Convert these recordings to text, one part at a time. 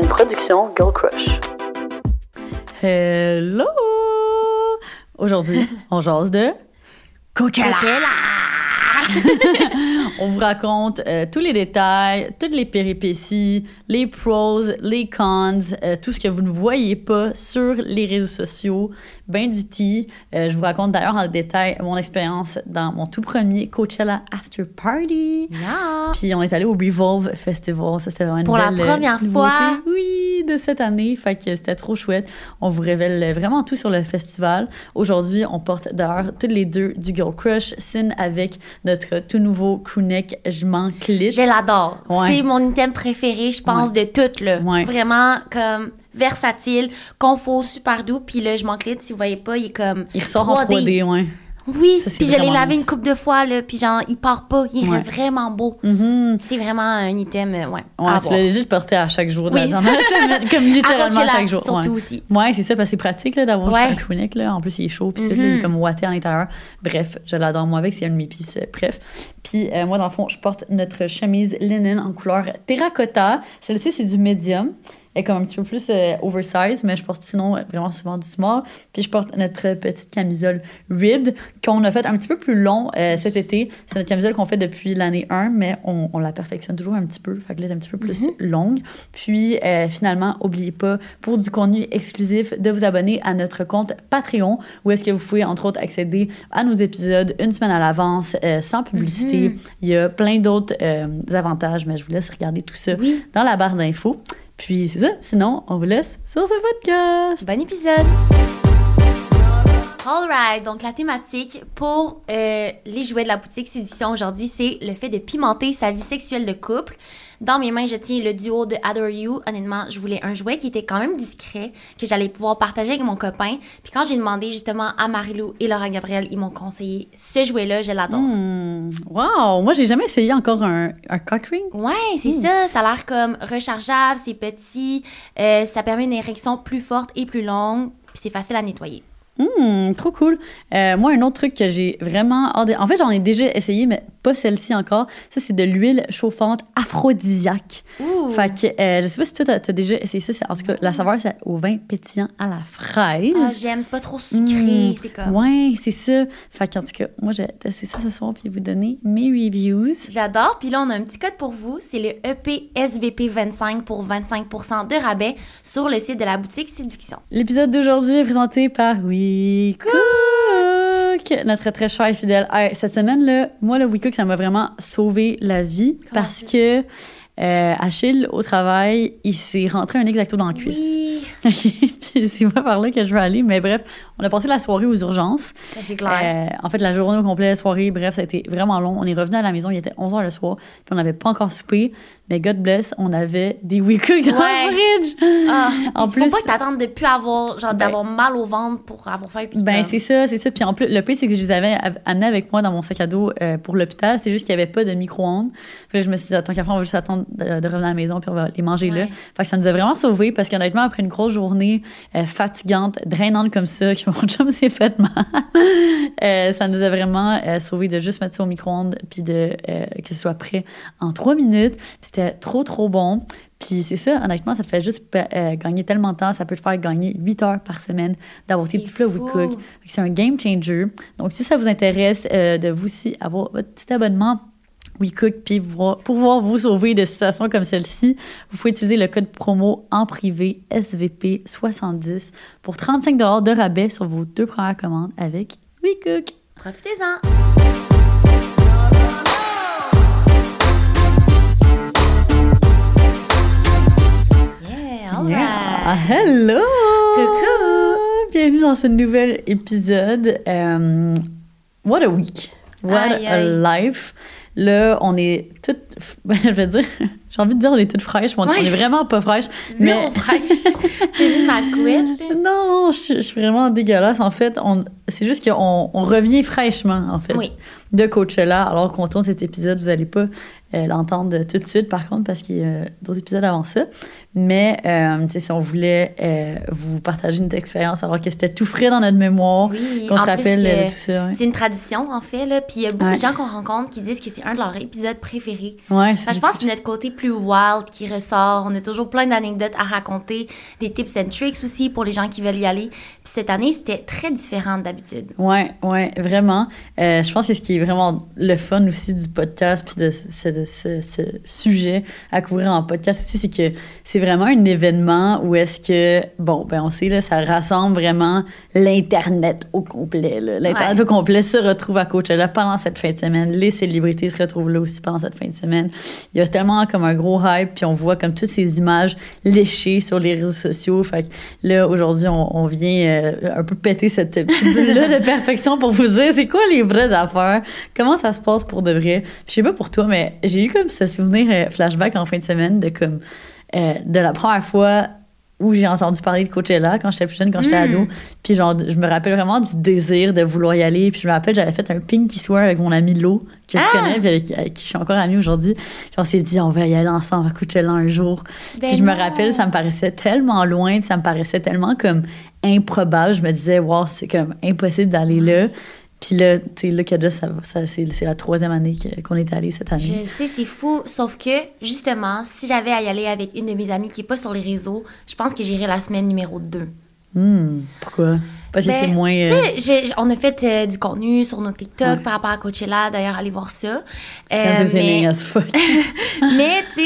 une production Girl Crush. Hello! Aujourd'hui, on jase de Coachella. on vous raconte euh, tous les détails, toutes les péripéties, les pros, les cons, euh, tout ce que vous ne voyez pas sur les réseaux sociaux, ben du tea. Euh, je vous raconte d'ailleurs en détail mon expérience dans mon tout premier Coachella After Party. Yeah. Puis on est allé au Revolve Festival. Ça, c'était vraiment une Pour la belle, euh, première nouveauté. fois. Oui, de cette année. Fait que c'était trop chouette. On vous révèle vraiment tout sur le festival. Aujourd'hui, on porte d'ailleurs toutes les deux du Girl Crush. Sin avec notre tout nouveau crewneck Je m'en clit. Je l'adore. Ouais. C'est mon item préféré, je pense, de toutes. Là. Ouais. Vraiment comme versatile, confort, super doux. Puis là, je m'en si vous voyez pas, il est comme Il ressort en 3D, ouais. Oui, puis je l'ai lavé nice. une couple de fois, là, puis genre, il part pas, il Ouais. reste vraiment beau. Mhm. C'est vraiment un item, euh, ouais, Ouais, à tu l'as juste porté à chaque jour de Oui. comme À littéralement Coachella, chaque jour. surtout ouais. aussi. Ouais, c'est ça, parce que c'est pratique d'avoir un crewneck. Là. En plus, il est chaud, puis là, Mhm. il est comme ouaté à l'intérieur. Bref, je l'adore moi avec, c'est un de mes pistes euh, bref. Puis euh, moi, dans le fond, je porte notre chemise linen en couleur terracotta. Celle-ci, c'est du medium. Est comme un petit peu plus euh, oversize, mais je porte sinon vraiment souvent du small. Puis je porte notre petite camisole ribbed qu'on a fait un petit peu plus long euh, cet été. C'est notre camisole qu'on fait depuis l'année 1, mais on, on la perfectionne toujours un petit peu. Fait que là, c'est un petit peu plus longue. Puis euh, finalement, n'oubliez pas, pour du contenu exclusif, de vous abonner à notre compte Patreon, où est-ce que vous pouvez, entre autres, accéder à nos épisodes une semaine à l'avance, euh, sans publicité. Mhm. Il y a plein d'autres avantages, mais je vous laisse regarder tout ça Oui, dans la barre d'infos. Puis c'est ça. Sinon, on vous laisse sur ce podcast. bon épisode. Alright, donc la thématique pour euh, les jouets de la boutique Séduction aujourd'hui, c'est le fait de pimenter sa vie sexuelle de couple. Dans mes mains, je tiens le duo de Adore You. Honnêtement, je voulais un jouet qui était quand même discret, que j'allais pouvoir partager avec mon copain. Puis quand j'ai demandé justement à Marilou et Laura Gabriel, ils m'ont conseillé ce jouet-là, je l'adore. Hmm. Wow! Moi, j'ai jamais essayé encore un, un cock ring. Ouais, c'est ça. Ça a l'air comme rechargeable, c'est petit, euh, ça permet une érection plus forte et plus longue, puis c'est facile à nettoyer. Hmm, trop cool. Euh, moi, un autre truc que j'ai vraiment En fait, j'en ai déjà essayé, mais pas celle-ci encore. Ça, c'est de l'huile chauffante aphrodisiaque. Ouh! Fait que, euh, je sais pas si toi, t'as as déjà essayé ça. En tout cas, la saveur, c'est au vin pétillant à la fraise. Ah, j'aime pas trop sucré, Mm. c'est comme. Ouais, c'est ça. Fait qu'en tout cas, moi, j'ai testé ça ce soir, puis vous donner mes reviews. J'adore. Puis là, on a un petit code pour vous. C'est le E EPSVP25 pour 25% de rabais sur le site de la boutique Séduction. L'épisode d'aujourd'hui est présenté par Cook, notre très cher et fidèle. Cette semaine, là, moi, le We Cook, ça m'a vraiment sauvé la vie Comment parce que euh, Achille, au travail, il s'est rentré un exacto dans la cuisse. Oui, Puis c'est pas par là que je veux aller, mais bref, on a passé la soirée aux urgences. c'est clair. Euh, en fait, la journée au complet, la soirée, bref, ça a été vraiment long. On est revenu à la maison, il était 11h le soir, puis on n'avait pas encore soupé. Mais God bless, on avait des We Cook dans Ouais. le fridge. Ah, en il plus- faut pas que t'attendes de plus avoir, genre, Ben- d'avoir mal au ventre pour avoir faim. Ben, c'est ça, c'est ça. Puis en plus, le pire, c'est que je les avais av- amenés avec moi dans mon sac à dos euh, pour l'hôpital. C'est juste qu'il n'y avait pas de micro-ondes. Puis je me suis dit, tant qu'à faire, on va juste attendre de, de revenir à la maison puis on va les manger là. Fait que ça nous a vraiment sauvés parce qu'honnêtement, après une grosse journée euh, fatigante, drainante comme ça, que mon chum s'est fait mal, euh, ça nous a vraiment sauvés de juste mettre ça au micro-ondes puis de que ce soit prêt en trois minutes. Puis c'était trop, trop bon. Puis c'est ça, honnêtement, ça te fait juste euh, gagner tellement de temps. Ça peut te faire gagner 8 heures par semaine d'avoir tes petits plats We fou. Cook. Fait que C'est un game changer. Donc, si ça vous intéresse euh, de vous aussi avoir votre petit abonnement WeCook puis voir- pouvoir vous sauver de situations comme celle-ci, vous pouvez utiliser le code promo en privé SVP70 pour 35 de rabais sur vos deux premières commandes avec WeCook. Profitez-en. Yeah. Yeah. Hello! Coucou! Bienvenue dans ce nouvel épisode. Euh, what a week! What Aïe, a aïe. life! Là, on est toutes. Je vais dire, j'ai envie de dire on est toutes fraîches, mais on, Ouais, est vraiment pas fraîches. Mais- fraîche. T'as vu ma couette? Non, non, je, je suis vraiment dégueulasse. En fait, on, c'est juste qu'on on revient fraîchement, en fait, Oui. de Coachella. Alors qu'on tourne cet épisode, vous allez pas euh, l'entendre tout de suite, par contre, parce qu'il y a d'autres épisodes avant ça. Mais, euh, tu sais, si on voulait euh, vous partager notre expérience, alors que c'était tout frais dans notre mémoire, Oui, qu'on se rappelle tout ça. Ouais, C'est une tradition, en fait, là. Puis il y a beaucoup Ouais. de gens qu'on rencontre qui disent que c'est un de leurs épisodes préférés. ouais que je pense que c'est notre côté plus wild qui ressort. On a toujours plein d'anecdotes à raconter, des tips and tricks aussi pour les gens qui veulent y aller. Puis cette année, c'était très différent d'habitude. Ouais, ouais, vraiment. Euh, je pense que ce qui est vraiment le fun aussi du podcast, puis de ce, de ce- ce sujet à couvrir en podcast aussi, c'est que c'est vraiment un événement où est-ce que, bon, ben on sait, là, ça rassemble vraiment l'Internet au complet. L'Internet Ouais. au complet se retrouve à Coachella pendant cette fin de semaine. Les célébrités se retrouvent là aussi pendant cette fin de semaine. Il y a tellement comme un gros hype, puis on voit comme toutes ces images léchées sur les réseaux sociaux. Fait que là, aujourd'hui, on, on vient euh, un peu péter cette petite bulle-là de perfection pour vous dire c'est quoi les vraies affaires, comment ça se passe pour de vrai. Puis je sais pas pour toi, mais j'ai eu comme ce souvenir euh, flashback en fin de semaine de comme euh, de la première fois où j'ai entendu parler de Coachella quand j'étais plus jeune, quand j'étais Mm. ado. Puis genre, je me rappelle vraiment du désir de vouloir y aller. Puis je me rappelle, j'avais fait un pinky swear avec mon ami Lo, que tu Ah! connais, puis avec, avec qui je suis encore amie aujourd'hui. Puis on s'est dit, on va y aller ensemble à Coachella un jour. Ben puis je me rappelle, ça me paraissait tellement loin, puis ça me paraissait tellement comme improbable. Je me disais, wow, c'est comme impossible d'aller là. Puis là, tu sais, là, déjà, ça, c'est, la troisième année qu'on est allé cette année. Je sais, c'est fou. Sauf que, justement, si j'avais à y aller avec une de mes amies qui n'est pas sur les réseaux, je pense que j'irais la semaine numéro 2. Hmm, pourquoi? Parce que Ben, c'est moins. Tu euh, on a fait euh, du contenu sur nos TikTok Ouais. par rapport à Coachella. D'ailleurs, allez voir ça. c'est Euh, un deuxième mais- ligne as fuck. Mais, tu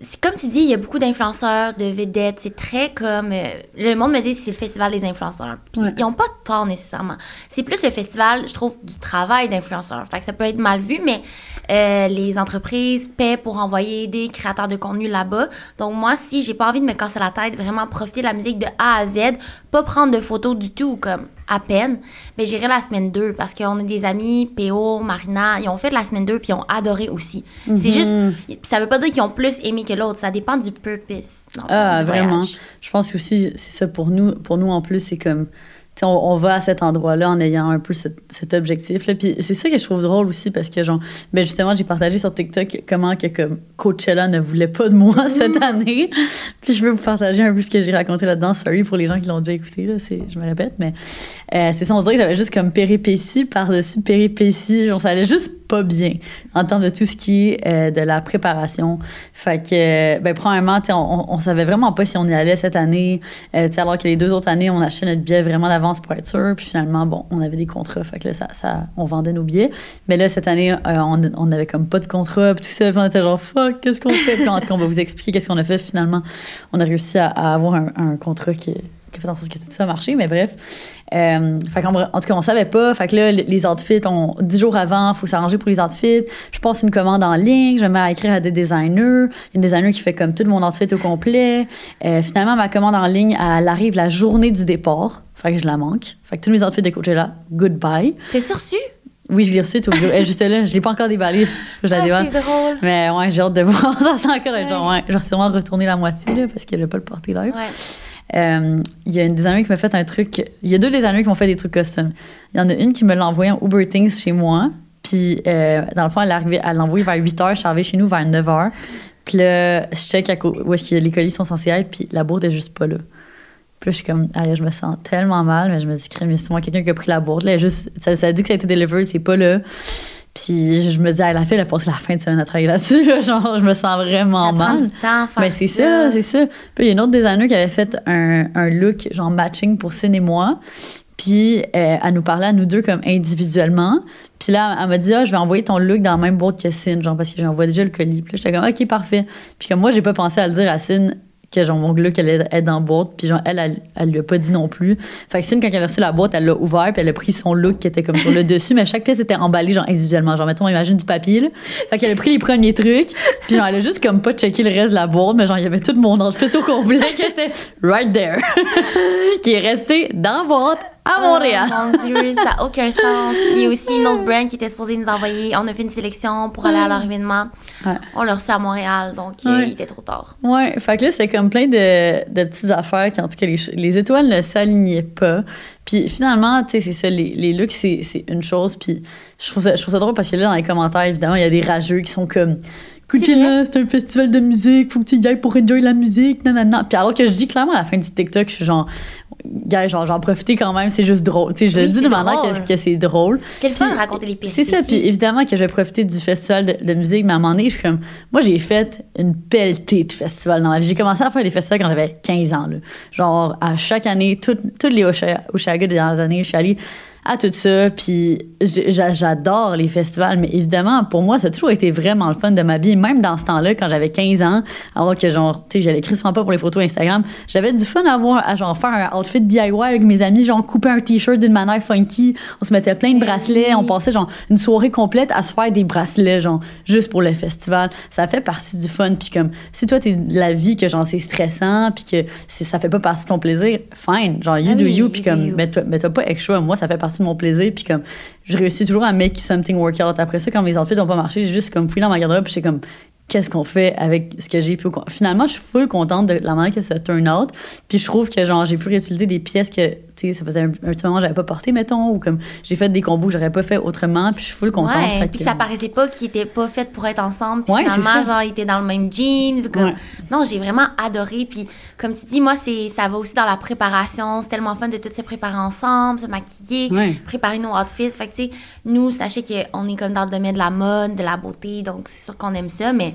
sais, comme tu dis, il y a beaucoup d'influenceurs, de vedettes. C'est très comme. euh, le monde me dit que c'est le festival des influenceurs. Puis Ouais. ils n'ont pas tort nécessairement. C'est plus le festival, je trouve, du travail d'influenceurs. Fait que ça peut être mal vu, mais euh, les entreprises paient pour envoyer des créateurs de contenu là-bas. Donc, moi, si j'ai pas envie de me casser la tête, vraiment profiter de la musique de A à Z, pas prendre de photos du tout, comme à peine, mais j'irai la semaine 2 parce qu'on a des amis, PO, Marina, ils ont fait la semaine 2 puis ils ont adoré aussi. C'est juste, Mhm. ça veut pas dire qu'ils ont plus aimé que l'autre, ça dépend du purpose. Ah, du vraiment. Je pense aussi, c'est ça pour nous. Pour nous, en plus, c'est comme. On, on va à cet endroit-là en ayant un peu cet, cet objectif-là. Puis c'est ça que je trouve drôle aussi parce que, genre, ben justement, j'ai partagé sur TikTok comment que comme Coachella ne voulait pas de moi cette année. Puis je veux vous partager un peu ce que j'ai raconté là-dedans. Sorry pour les gens qui l'ont déjà écouté, là, c'est, je me répète, mais euh, c'est ça, on dirait que j'avais juste comme péripéties par-dessus péripéties. Genre, ça allait juste pas bien en termes de tout ce qui est euh, de la préparation. Fait que, euh, ben, premièrement, on, savait vraiment pas si on y allait cette année. Euh, alors que les deux autres années, on achetait notre billet vraiment d'avance pour être sûr. Puis finalement, bon, on avait des contrats. Fait que là, ça, on vendait nos billets. Mais là, cette année, on, avait comme pas de contrat. Puis tout ça. On était genre, fuck, qu'est-ce qu'on fait? Puis en tout cas, on va vous expliquer qu'est-ce qu'on a fait finalement. On a réussi à, avoir un, un contrat qui, qui a fait en sorte que tout ça a marché. Mais bref. Euh, fait en tout cas, on savait pas. Fait que là, les- outfits, on, dix jours avant, il faut s'arranger pour les outfits. Je passe une commande en ligne, je me mets à écrire à des designers. Une designer qui fait comme tout mon outfit au complet. Euh, finalement, ma commande en ligne, elle arrive la journée du départ. Fait que je la manque. Fait que tous mes outfits de Coachella, goodbye. T'as-tu reçu? Oui, je l'ai reçu, est juste là, je l'ai pas encore déballé. Je la Ah, c'est drôle. Mais ouais, j'ai hâte de voir. Ça sent encore Ouais. genre, ouais, je vais sûrement retourner la moitié, là, parce qu'elle veut pas le porter live. Ouais. Euh, Il y a designer qui m'a fait un truc. Il y a deux designers qui m'ont fait des trucs custom. Il y en a une qui me l'a envoyé en Uber Things chez moi. Puis, euh, dans le fond, elle, l'a envoyé vers 8 h. Je suis arrivée chez nous vers 9 h. Puis là, je check à où est-ce que les colis sont censés être. Puis la boîte est juste pas là. Puis je suis comme, aïe, je me sens tellement mal. Mais je me dis, crème, c'est moi quelqu'un qui a pris la boîte. Là, juste, ça, ça dit que ça a été delivered, c'est pas là. Puis je me dis, ah, la fille, elle a passé la fin de semaine à travailler là-dessus. là. Genre, je me sens vraiment Ça prend mal. du temps à faire Mais c'est ça, c'est ça. Puis il y a une autre designer qui avait fait un, un look genre matching pour Cine et moi. Puis euh, elle nous parlait à nous deux comme individuellement. Puis là, elle m'a dit, ah, je vais envoyer ton look dans la même boîte que Cine, genre parce que j'envoie déjà le colis. Puis j'étais comme, ok, parfait. Puis comme moi, j'ai pas pensé à le dire à Cine que genre mon look allait être dans la boîte. Puis genre, elle, elle, elle lui a pas dit non plus. Fait que Cine, quand elle a reçu la boîte, elle l'a ouvert, puis elle a pris son look qui était comme sur le dessus, mais chaque pièce était emballée genre individuellement. Genre, mettons, imagine du papier, là. Fait qu'elle a pris les premiers trucs, puis genre, elle a juste comme pas checké le reste de la boîte, mais genre, il y avait tout mon outfit au complet qui était right there, qui est resté dans la boîte à Montréal. Oh, mon Dieu, ça n'a aucun sens. Il y a aussi une autre brand qui était supposée nous envoyer. On a fait une sélection pour aller à leur événement. Ouais. On l'a reçu à Montréal, donc Ouais. il était trop tard. Ouais, fait que là, c'est comme plein de, de petites affaires qui, en tout cas, les, les étoiles ne s'alignaient pas. Puis finalement, tu sais, c'est ça, les, les looks, c'est c'est une chose. Puis je trouve, ça, je trouve ça drôle parce que là, dans les commentaires, évidemment, il y a des rageux qui sont comme Coachella, c'est un festival de musique, faut que tu y ailles pour enjoy la musique, nanana. Puis alors que je dis clairement à la fin du TikTok, je suis genre, gars, genre, j'en profiter quand même, c'est juste drôle. Tu sais, je Oui, le dis de manière que, que c'est drôle. C'est le fun de raconter les C'est ça, puis péripéties. évidemment que je vais profiter du festival de, de musique, mais à un moment donné, je suis comme, moi, j'ai fait une pelletée de festivals dans ma vie. J'ai commencé à faire des festivals quand j'avais 15 ans, là. Genre, à chaque année, toutes les Osha- Oshaga des dernières années, je suis allée à tout ça, puis j'adore les festivals, mais évidemment, pour moi, ça a toujours été vraiment le fun de ma vie, même dans ce temps-là, quand j'avais 15 ans, alors que genre, tu sais, j'allais crissement pas pour les photos Instagram, j'avais du fun à voir, à genre faire un outfit DIY avec mes amis, genre couper un t-shirt d'une manière funky, on se mettait plein de Ben bracelets, on passait genre une soirée complète à se faire des bracelets, genre, juste pour le festival. Ça fait partie du fun, puis comme, si toi, t'es de la vie que genre, c'est stressant, puis que ça fait pas partie de ton plaisir, fine, genre, you Ah do oui, you, you puis do comme, mais t'as pas extra, moi, ça fait partie de mon plaisir, puis comme, je réussis toujours à make something work out. Après ça, quand mes outfits n'ont pas marché, j'ai juste comme fouillé dans ma garde-robe, puis j'étais comme, qu'est-ce qu'on fait avec ce que j'ai pu. Finalement, je suis full contente de la manière que ça turn out. Puis je trouve que genre j'ai pu réutiliser des pièces que tu sais ça faisait un, un petit moment que j'avais pas porté mettons ou comme j'ai fait des combos que j'aurais pas fait autrement. Puis je suis full contente. Ouais, puis que- ça paraissait pas qu'ils étaient pas faits pour être ensemble. Puis Ouais, finalement, genre, ils étaient dans le même jeans. Ou comme... Ouais. Non, j'ai vraiment adoré. Puis comme tu dis, moi, c'est ça va aussi dans la préparation. C'est tellement fun de tout se préparer ensemble, se maquiller, préparer nos outfits. Fait que, tu sais, nous, sachez qu'on est comme dans le domaine de la mode, de la beauté. Donc, c'est sûr qu'on aime ça, mais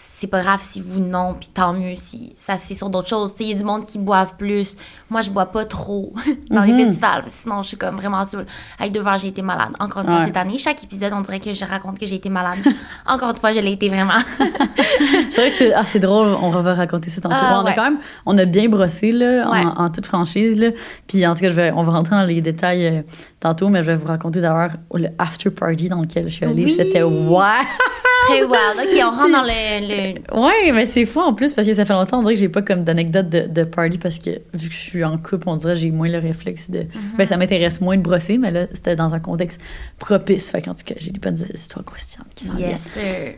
c'est pas grave si vous non, puis tant mieux si ça c'est sur d'autres choses. Il y a du monde qui boivent plus. Moi, je bois pas trop dans les Mhm. festivals. Sinon, je suis comme vraiment sûre. Avec deux verres, j'ai été malade. Encore une fois cette année, chaque épisode, on dirait que je raconte que j'ai été malade. Encore une fois, je l'ai été vraiment. C'est vrai que c'est ah, c'est drôle, on va raconter ça tantôt. Ah, on a quand même, on a bien brossé là, Ouais. en, toute franchise. Là. Puis en tout cas, je vais, on va rentrer dans les détails euh, tantôt, mais je vais vous raconter d'ailleurs le after party dans lequel je suis allée. Oui. C'était ouais! Très wild. OK, on rentre dans le... le- Ouais, mais c'est fou en plus parce que ça fait longtemps, on dirait que j'ai pas comme d'anecdote de, de party parce que vu que je suis en couple, on dirait que j'ai moins le réflexe de. Ben, ça m'intéresse moins de brosser, mais là, c'était dans un contexte propice. Fait qu'en tout cas, j'ai des bonnes histoires croustillantes qui s'en. Yes.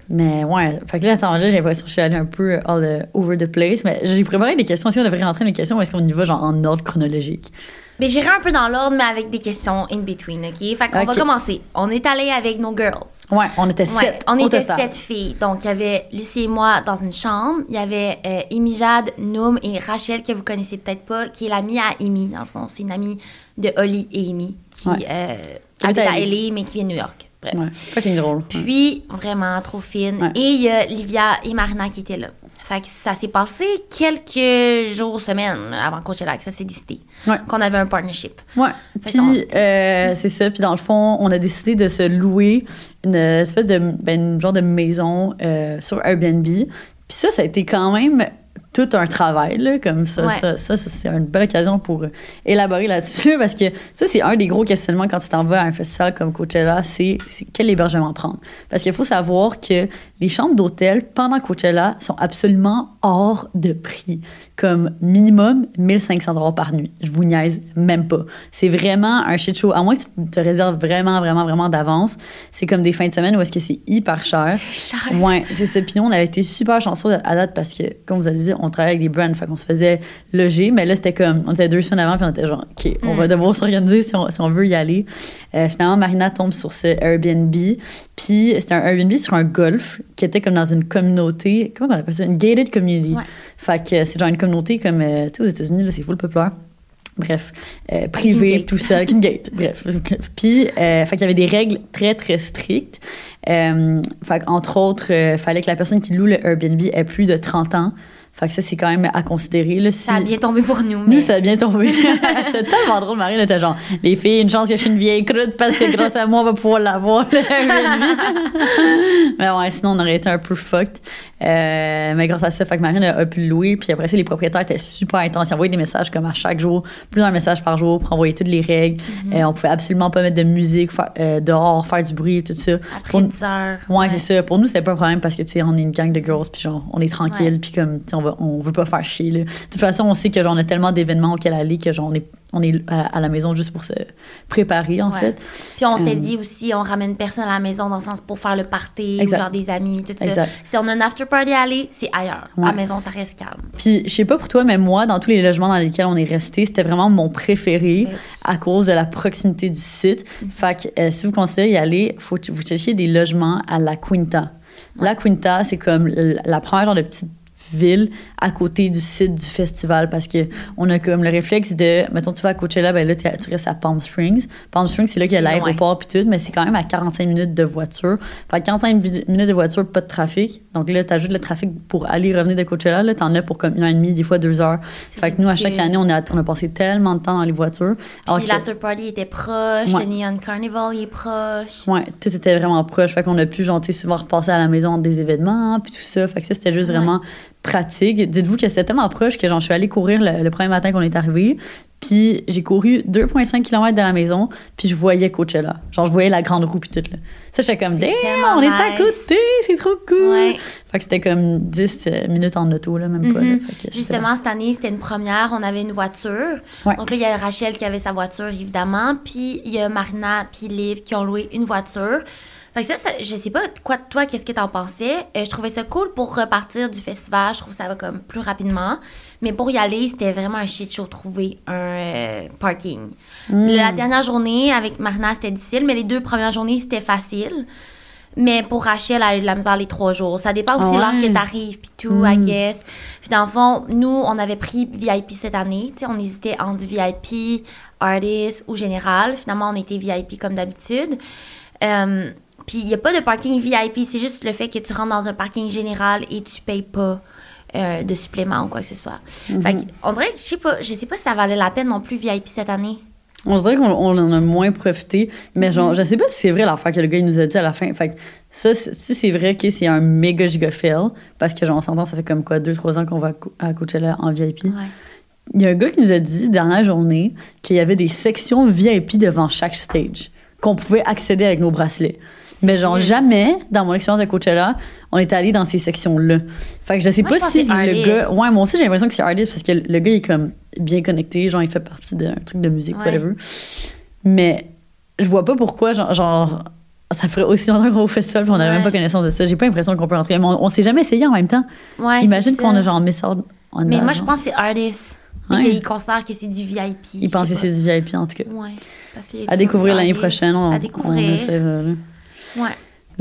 Mais ouais, fait que là, attends, là, j'ai l'impression que je suis allée un peu all the- over the place. Mais j'ai préparé des questions. Est-ce qu'on devrait rentrer dans les questions ou est-ce qu'on y va genre en ordre chronologique? Mais j'irai un peu dans l'ordre, mais avec des questions in between, OK? Fait qu'on va commencer. On est allé avec nos girls. Ouais, on était Ouais, sept. on au était total. sept filles. Donc, il y avait Lucie et moi dans une chambre. Il y avait euh, Amy Jade, Noom et Rachel, que vous connaissez peut-être pas, qui est l'amie à Amy, dans le fond. C'est une amie de Holly et Amy, qui Ouais. euh, habite à LA. Mais qui vient de New York. Bref. Ouais, fucking drôle. Puis, vraiment trop fine. Et il y a Livia et Marina qui étaient là. Fait que ça s'est passé quelques jours, semaines avant Coachella que ça s'est décidé. Ouais. Qu'on avait un partnership. Ouais. Puis, euh, c'est ça. Puis, dans le fond, on a décidé de se louer une espèce de ben, une genre de maison euh, sur Airbnb. Puis, ça, ça a été quand même tout un travail, là, comme ça. Ouais. Ça, ça, ça, c'est une belle occasion pour euh, élaborer là-dessus parce que ça, c'est un des gros questionnements quand tu t'en vas à un festival comme Coachella, c'est c'est quel hébergement prendre. Parce qu'il faut savoir que les chambres d'hôtel pendant Coachella sont absolument hors de prix. Comme minimum 1500 dollars par nuit. Je vous niaise même pas. C'est vraiment un shit show. À moins que tu te réserves vraiment, vraiment, vraiment d'avance. C'est comme des fins de semaine où est-ce que c'est hyper cher. C'est cher. Ouais, c'est ça. Puis nous, on avait été super chanceux à date parce que, comme vous avez dit, on travaillait avec des brands, fait qu'on se faisait loger. Mais là, c'était comme, on était deux semaines avant, puis on était genre, OK, on Mm. va devoir s'organiser si on, si on veut y aller. Euh, finalement, Marina tombe sur ce Airbnb. Puis c'était un Airbnb sur un golf qui était comme dans une communauté, comment on appelle ça? Une gated community. Ouais. Fait que c'est genre une communauté comme, euh, tu sais, aux États-Unis, là, c'est full populaire. Bref, euh, privé, tout ça, King Gate, bref. Puis, euh, fait qu'il y avait des règles très, très strictes. Euh, fait entre autres, euh, fallait que la personne qui loue le Airbnb ait plus de 30 ans. Fait que ça, c'est quand même à considérer. Là, si... Ça a bien tombé pour nous, mais. Nous, ça a bien tombé. C'était tellement drôle, Marie. Là, était genre, les filles, une chance que je suis une vieille croûte parce que grâce à moi, on va pouvoir l'avoir, mais ouais, sinon, on aurait été un peu fucked. Euh, mais grâce à ça, fait que Marine a, a pu le louer. Puis après ça, les propriétaires étaient super intenses. Ils envoyaient des messages comme à chaque jour, plusieurs messages par jour pour envoyer toutes les règles. Euh, on pouvait absolument pas mettre de musique faire- euh, dehors, faire du bruit, tout ça. Après Pour- 10 heures. Ouais, c'est ça. Pour nous, c'est pas un problème parce que, tu sais, on est une gang de girls, puis genre, on est tranquille, puis comme, tu sais, on va va, on veut pas faire chier. Là. De toute façon, on sait que genre, on a tellement d'événements auxquels aller que genre, on est, on est à, à la maison juste pour se préparer, en Ouais. fait. Puis on s'était Euh, dit aussi, on ramène personne à la maison dans le sens pour faire le party, ou Exact. genre des amis, tout ça. Si on a un after party à aller, c'est ailleurs. À la maison, ça reste calme. Puis, je sais pas pour toi, mais moi, dans tous les logements dans lesquels on est resté, c'était vraiment mon préféré oui. à cause de la proximité du site. Fait que euh, si vous considérez y aller, faut que vous cherchiez des logements à La Quinta. La Quinta, c'est comme la première genre de petite ville à côté du site du festival parce que on a comme le réflexe de mettons tu vas à Coachella ben là tu restes à Palm Springs Palm Springs c'est là qu'il y a l'aéroport puis tout mais c'est quand même à 45 minutes de voiture fait que 45 vi- minutes de voiture pas de trafic donc là t'ajoutes le trafic pour aller revenir de Coachella là t'en as pour comme une heure et demie des fois deux heures fait que nous à chaque année on a on a passé tellement de temps dans les voitures Puis que- l'after party était proche, Ouais. le Neon Carnival il est proche. Ouais, tout était vraiment proche. Fait qu'on a pu, genre, tu sais, souvent repasser à la maison des événements, puis tout ça. Fait que ça, c'était juste Ouais. vraiment pratique. Dites-vous que c'était tellement proche que, genre, je suis allée courir le, le premier matin qu'on est arrivé, puis j'ai couru 2,5 km de la maison, puis je voyais Coachella. Genre, je voyais la grande roue, puis tout, là. Ça, j'étais comme, damn, on est à côté, c'est trop cool. Ouais. Fait que c'était comme 10 euh, minutes en auto, là, même pas. là. Mhm. Fait que c'était Justement, cette année, c'était une première. On avait une voiture. Ouais. Donc là, il y a Rachel qui avait sa voiture, évidemment. Puis il y a Marina puis Liv qui ont loué une voiture. Fait que ça, ça- je sais pas, quoi, toi, qu'est-ce que t'en pensais? Euh, je trouvais ça cool pour repartir du festival. Je trouve que ça va comme plus rapidement. Mais pour y aller, c'était vraiment un shit show trouver un euh, parking. Mm. La dernière journée avec Marina, c'était difficile, mais les deux premières journées, c'était facile. Mais pour Rachel, elle a eu de la misère les trois jours. Ça dépend aussi Ah l'heure que t'arrives, puis tout, Mm. I guess. Puis dans le fond, nous, on avait pris VIP cette année. On hésitait entre VIP, artist ou général. Finalement, on était VIP comme d'habitude. Euh, puis il n'y a pas de parking VIP, c'est juste le fait que tu rentres dans un parking général et tu payes pas euh, de supplément ou quoi que ce soit. Mm-hmm. Fait que, on dirait je sais pas, je sais pas si ça valait la peine non plus VIP cette année. On dirait qu'on on en a moins profité, mais Mhm. genre, je sais pas si c'est vrai l'affaire que le gars il nous a dit à la fin. Fait que ça, si c'est vrai que c'est un méga giga fail, parce que genre, on s'entend, ça fait comme quoi, deux, trois ans qu'on va à Co- à Coachella en VIP. Ouais. Il y a un gars qui nous a dit, dernière journée, qu'il y avait des sections VIP devant chaque stage, qu'on pouvait accéder avec nos bracelets. Mais genre, jamais, dans mon expérience de Coachella, on est allé dans ces sections-là. Fait que je sais Moi, pas je si le gars. Ouais, moi aussi, j'ai l'impression que c'est artist parce que le gars, il est comme bien connecté. Genre, il fait partie d'un truc de musique, Ouais. whatever. Mais je vois pas pourquoi, genre, genre, ça ferait aussi longtemps qu'on au festival puis on n'aurait Ouais. même pas connaissance de ça. J'ai pas l'impression qu'on peut entrer. Mais on, on s'est jamais essayé en même temps. Ouais, Imagine qu'on ça. a genre miss out on Mais moi, je pense que c'est artist. Et Ouais. qu'ils considèrent que c'est du VIP. Il pensait que c'est du VIP en tout cas. Ouais. parce À découvrir l'année prochaine. On, à découvrir. Ouais.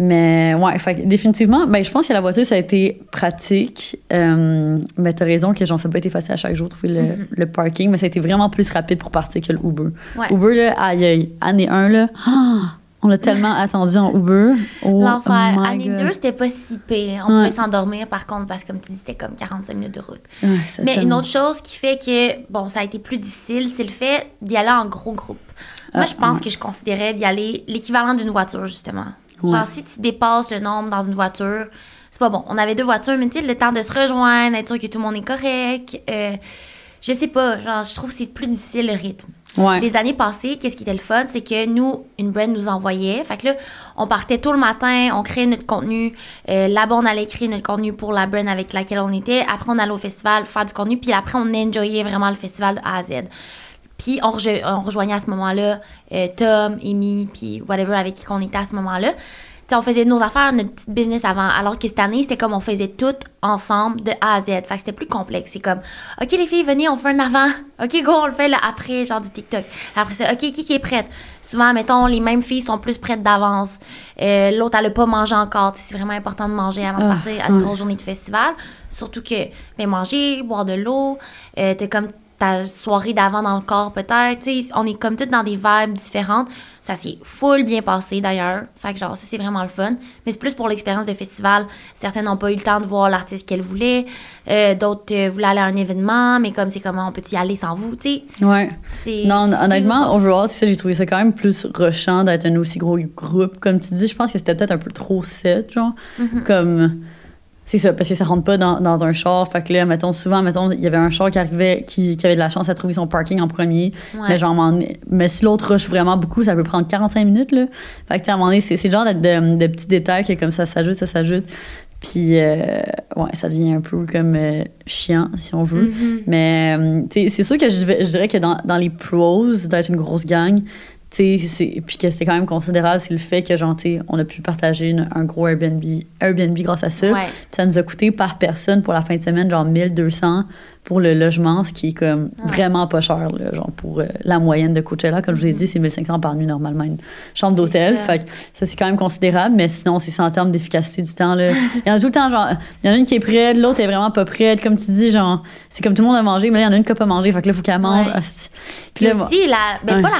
Mais ouais, fait définitivement, ben, je pense que la voiture, ça a été pratique. Euh, mais t'as raison que genre, ça n'a pas été facile à chaque jour trouver le, Mhm. le parking, mais ça a été vraiment plus rapide pour partir que le Uber. Ouais. Uber, là, aïe, aïe, année 1, là, on a tellement attendu en Uber. Oh L'enfer. my Année God. 2, c'était pas si pire. On Ouais. pouvait s'endormir, par contre, parce que, comme tu dis, c'était comme 45 minutes de route. Ouais, Mais une autre chose qui fait que, bon, ça a été plus difficile, c'est le fait d'y aller en gros groupe. Moi, Ah, je pense ouais. que je considérais d'y aller l'équivalent d'une voiture, justement. Ouais. Genre, si tu dépasses le nombre dans une voiture, c'est pas bon. On avait deux voitures, mais tu sais, le temps de se rejoindre, être sûr que tout le monde est correct. euh, je sais pas, genre, je trouve que c'est plus difficile le rythme. Ouais. Les années passées, qu'est-ce qui était le fun, c'est que nous, une brand nous envoyait. Fait que là, on partait tôt le matin, on créait notre contenu. Euh, Là-bas, on allait créer notre contenu pour la brand avec laquelle on était. Après, on allait au festival faire du contenu. Puis après, on enjoyait vraiment le festival de A à Z. Puis on, rejo- on rejoignait à ce moment-là euh, Tom, Amy, puis whatever avec qui on était à ce moment-là. Tu sais, on faisait nos affaires, notre petit business avant. Alors que cette année, c'était comme on faisait tout ensemble de A à Z. Fait que c'était plus complexe. C'est comme, OK, les filles, venez, on fait un avant. OK, go, on le fait là, après, genre du TikTok. Après ça, OK, qui, qui est prête? Souvent, mettons, les mêmes filles sont plus prêtes d'avance. Euh, L'autre, elle n'a pas mangé encore. C'est vraiment important de manger avant de Ah, partir à une grosse journée de festival. Surtout que, ben, manger, boire de l'eau, euh, t'es comme ta soirée d'avant dans le corps peut-être. On est comme toutes dans des vibes différentes. Ça s'est full bien passé d'ailleurs. Fait que genre, ça c'est vraiment le fun. Mais c'est plus pour l'expérience de festival. Certaines n'ont pas eu le temps de voir l'artiste qu'elles voulaient. Euh, D'autres euh, voulaient aller à un événement, mais comme c'est comment on peut y aller sans vous, tu sais. Ouais. Non, honnêtement, overall, ça, j'ai trouvé ça quand même plus rushant d'être un aussi gros groupe. Comme tu dis, je pense que c'était peut-être un peu trop set, genre. Mhm. Comme. C'est ça, parce que ça rentre pas dans, dans un char. Fait que là, mettons, souvent, mettons, il y avait un char qui arrivait, qui, qui avait de la chance à trouver son parking en premier. Ouais. Mais genre, mais si l'autre rush vraiment beaucoup, ça peut prendre 45 minutes, là. Fait que, à un moment donné, c'est c'est le genre de, de- de petits détails que comme ça s'ajoute, ça s'ajoute. Puis, euh, ouais, ça devient un peu comme euh, chiant, si on veut. Mhm. Mais, euh, c'est sûr que je, je dirais que dans, dans les pros d'être une grosse gang, puis que c'était quand même considérable, c'est le fait que, genre, on a pu partager une- un gros Airbnb, Airbnb grâce à ça. Ouais. Puis ça nous a coûté par personne pour la fin de semaine, genre 1200 pour le logement, ce qui est comme Ouais. vraiment pas cher, là, genre pour euh, la moyenne de Coachella. Comme je vous ai dit, c'est 1500 par nuit normalement, une chambre d'hôtel. ça. Fait que ça, c'est quand même considérable, mais sinon, c'est ça en termes d'efficacité du temps. Là. Il y en a tout le temps, genre, il y en a une qui est prête, l'autre est vraiment pas prête. Comme tu dis, genre, c'est comme tout le monde a mangé, mais là, il y en a une qui a pas mangé. Fait que là, il faut qu'elle mange. Ouais. Puis là, aussi, la. Ben, pas la.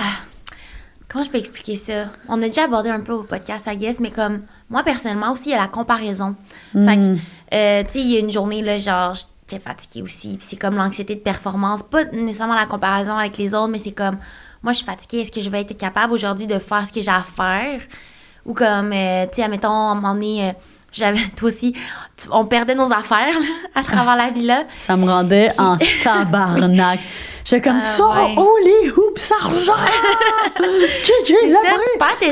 Comment je peux expliquer ça? On a déjà abordé un peu au podcast, I guess, mais comme, moi, personnellement, aussi, il y a la comparaison. Fait que, Mm. euh, tu sais, il y a une journée, là, genre, j'étais fatiguée aussi. Puis c'est comme l'anxiété de performance. Pas nécessairement la comparaison avec les autres, mais c'est comme, moi, je suis fatiguée. Est-ce que je vais être capable aujourd'hui de faire ce que j'ai à faire? Ou comme, euh, tu sais, admettons, à un moment donné, euh, j'avais, toi aussi, on perdait nos affaires, là, à travers la villa. Ça me rendait en tabarnak. J'étais comme Ah, ça, ouais. oh les hoops argent! que tu les as ça, pris? tu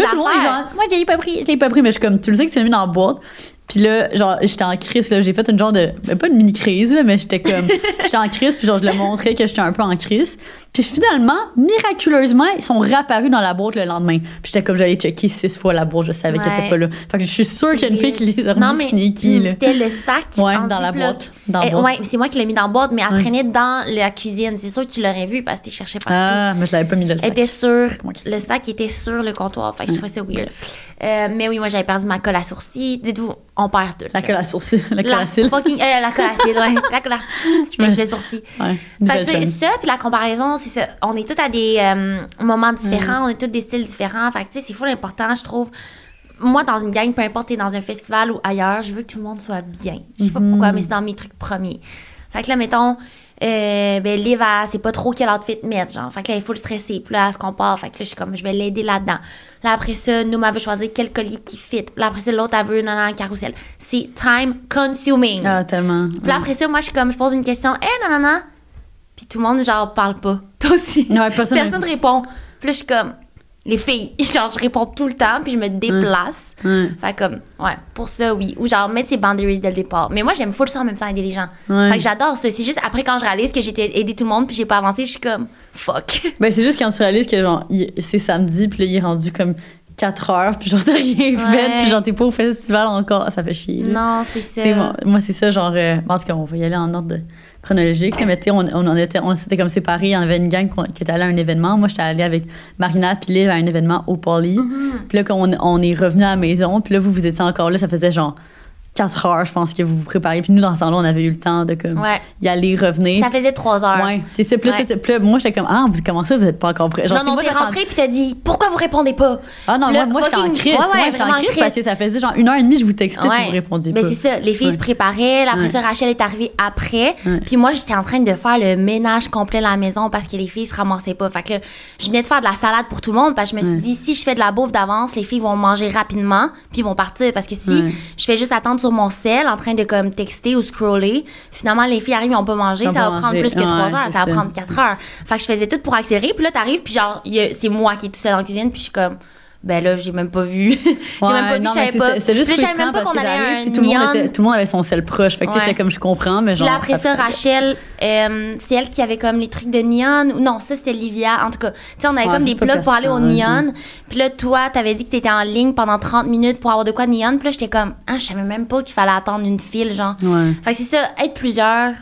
moi, je l'ai pas pris, je l'ai pas pris, mais je suis comme, tu le sais que c'est mis dans la boîte. Puis là, genre, j'étais en crise, là. J'ai fait une genre de. ben, pas une mini-crise, là, mais j'étais comme. j'étais en crise, puis genre, je le montrais que j'étais un peu en crise. Puis finalement, miraculeusement, ils sont réapparus dans la boîte le lendemain. Puis j'étais comme, j'allais checker six fois la boîte, je savais qu'elle Ouais. était pas là. Fait que je suis sûre qu'il y a une fille qui les a Non, remis mais sneaky, c'était le sac Ouais, en dans la boîte. Dans Eh, boîte. ouais, c'est moi qui l'ai mis dans la boîte, mais elle traînait dans la cuisine. C'est sûr que tu l'aurais vu parce que tu cherchais partout. Ah, mais je l'avais pas mis là, le sac. était sur le sac était sur le comptoir. Fait que je trouvais ça weird. Euh, mais oui, moi j'avais perdu ma colle à sourcils. Dites-vous, on perd tout. La colle à sourcils, la colle à cils. euh, la colle à cils, ouais. La colle à me- avec le sourcil. Fait que, ça, puis la comparaison, c'est ça. On est tous à des euh, moments différents, on a tous des styles différents. Fait que, tu sais, c'est fou l'important, je trouve. Moi, dans une gang, peu importe, t'es dans un festival ou ailleurs, je veux que tout le monde soit bien. Je sais pas Mhm. pourquoi, mais c'est dans mes trucs premiers. Fait que là, mettons, euh, ben, Liv, sait pas trop quel outfit mettre, genre. Fait que là, il faut le stresser. Puis là, elle se compare. Fait que là, je suis comme, je vais l'aider là-dedans. Là, après ça, nous, elle veut choisir quel collier qui fit. Là, après ça, l'autre, elle veut, non, non, carrousel. C'est time consuming. Ah, tellement. Puis là, après ça, moi, je suis comme, je pose une question, hé, non, non, non. Puis tout le monde, genre, parle pas. Toi aussi. Ouais, personne- Personne répond. Puis là, je suis comme, les filles, genre, je réponds tout le temps, puis je me déplace. Fait comme, ouais, pour ça, oui. Ou genre, mettre ses boundaries dès le départ. Mais moi, j'aime full ça en même temps aider les gens. Ouais. Fait que j'adore ça. C'est juste après, quand je réalise que j'ai aidé tout le monde, puis j'ai pas avancé, je suis comme, fuck. Ben, c'est juste quand tu réalises que, genre, c'est samedi, puis là, il est rendu comme 4 heures, puis genre, t'as rien Ouais. fait, puis genre, t'es pas au festival encore. Ça fait chier. là. non, c'est ça. Tu sais, moi, moi, c'est ça, genre, euh, en tout cas, on va y aller en ordre de- chronologique, mais tu sais, on, était, on s'était comme séparés. Il y en avait une gang qui était allée à un événement. Moi, j'étais allée avec Marina puis Liv à un événement au Poly. Mm-hmm. Puis là, quand on, on est revenu à la maison, puis là, vous, vous étiez encore là, ça faisait genre 4 heures, je pense, que vous vous prépariez. Puis nous, dans ce temps-là, on avait eu le temps de comme, Ouais. y aller, revenir. Ça faisait trois heures. Ouais, c'est ça. Puis là, Ouais. tout- moi, j'étais comme, ah, vous, comment ça, vous êtes pas encore prêts? Genre, non, non, t'es rentré, puis t'as dit, pourquoi vous répondez pas? Ah non, Puis moi, moi j'étais en crise. moi, j'étais en crise parce que ça faisait genre une heure et demie, je vous textais, puis vous répondiez Ben, pas. c'est ça. Les filles se préparaient. Après Ouais. ça, Rachel est arrivée après. Puis moi, j'étais en train de faire le ménage complet à la maison parce que les filles se ramassaient pas. Fait que là, je venais de faire de la salade pour tout le monde parce que je me suis dit, si je fais de la bouffe d'avance, les filles vont manger rapidement puis vont partir. Parce que si je fais juste attendre sur mon sel en train de comme texter ou scroller, finalement, les filles arrivent, ils ont pas mangé. Ça va prendre plus que trois heures. c'est Ça va ça. prendre quatre heures. Fait que je faisais tout pour accélérer. Puis là, t'arrives, puis genre, c'est moi qui est tout seul la cuisine. Puis je suis comme, ben là, j'ai même pas vu. j'ai Ouais, même pas vu, je savais c'est pas. je savais même pas qu'on allait un tout le monde était- tout le monde avait son sel proche. Fait que tu sais, Ouais. j'étais comme, je comprends, mais Puis genre. là, après ça, Rachel, euh, c'est elle qui avait comme les trucs de neon. Non, ça, c'était Livia. En tout cas, tu sais, on avait Ouais, comme des plugs pour aller au neon. Puis là, toi, t'avais dit que t'étais en ligne pendant 30 minutes pour avoir de quoi de neon. Puis là, j'étais comme, ah, je savais même pas qu'il fallait attendre une file, genre. Ouais. Fait que c'est ça, être plusieurs,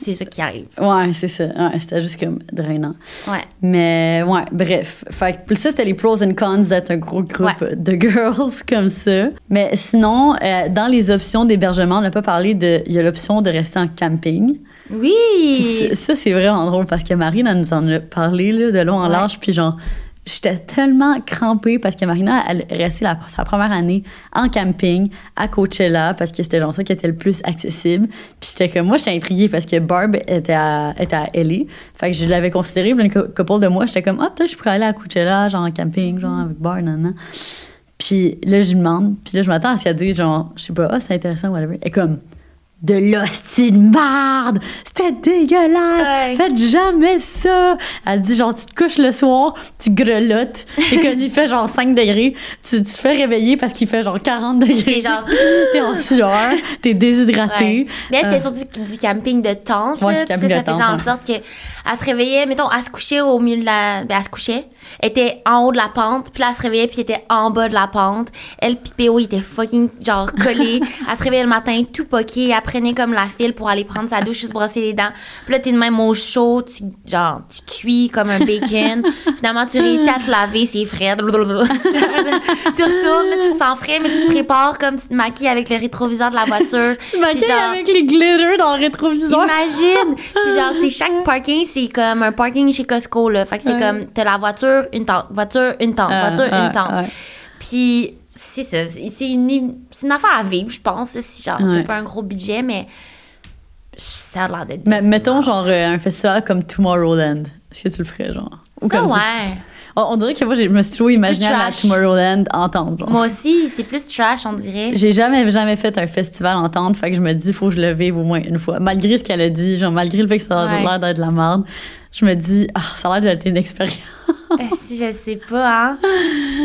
c'est ça qui arrive. Ouais, c'est ça. Ouais, c'était juste comme drainant. Ouais. Mais ouais, bref. Fait que ça, c'était les pros and cons d'être un gros groupe de girls comme ça. Mais sinon, euh, dans les options d'hébergement, on n'a pas parlé de. Il y a l'option de rester en camping. Oui! ça, c'est vraiment drôle parce que Marine, elle nous en a parlé là, de long en large. Puis genre, j'étais tellement crampée parce que Marina, elle est restée la- sa première année en camping à Coachella parce que c'était genre ça qui était le plus accessible. Puis j'étais comme, moi, j'étais intriguée parce que Barb était à, était à LA. Fait que je l'avais considéré, puis une cou- couple de mois, j'étais comme, ah, peut-être je pourrais aller à Coachella, genre en camping, genre avec Barb, nan, Puis là, je lui demande, puis là, je m'attends à ce qu'elle dise, genre, je sais pas, ah, c'est intéressant, whatever. Et comme, de l'hostie de marde. C'était dégueulasse. Faites jamais ça. Elle dit genre, tu te couches le soir, tu grelottes. Et quand il fait genre 5 degrés, tu, tu te fais réveiller parce qu'il fait genre 40 degrés. Et genre- T'es en sueur, t'es déshydraté. Ouais. Mais elle, c'était Euh. surtout du, du camping de tente. Ouais, là. camping ça, de ça faisait en ouais. sorte qu'elle se réveillait, mettons, elle se couchait au milieu de la. Ben, elle se couchait. Elle était en haut de la pente. Puis là, elle se réveillait, puis elle était en bas de la pente. Elle, puis PO, il était fucking, genre, collé. elle se réveillait le matin, tout poqué. Elle prenait comme la file pour aller prendre sa douche, juste brosser les dents. Puis là, t'es de même au chaud, tu, genre, tu cuis comme un bacon. Finalement, tu réussis à te laver, c'est frais. Tu retournes, là, tu te sens frais, mais tu te prépares comme tu te maquilles avec le rétroviseur de la voiture. Tu maquilles genre- avec les glitters dans le rétroviseur. Imagine! Puis genre, c'est chaque parking, c'est comme un parking chez Costco, là. Fait que c'est Ouais. comme, t'as la voiture, une tente, voiture, une tente, Ah, voiture, ah, une tente. ah. Puis c'est ça, c'est une, c'est une affaire à vivre, je pense, si genre, Ouais. t'as pas un gros budget, mais ça a l'air d'être... Mais mettons genre euh, un festival comme Tomorrowland. Est-ce que tu le ferais genre? Ou Ça, comme ouais. On, on dirait que moi, je me suis toujours imaginé à. Tomorrowland entendre. Genre. Moi aussi, c'est plus trash, on dirait. J'ai jamais, jamais fait un festival entendre, fait que je me dis, faut que je le vive au moins une fois. Malgré ce qu'elle a dit, genre, malgré le fait que ça a Ouais. l'air d'être de la merde, je me dis, ah, ça a l'air d'être une expérience. Eh, si, je sais pas, hein.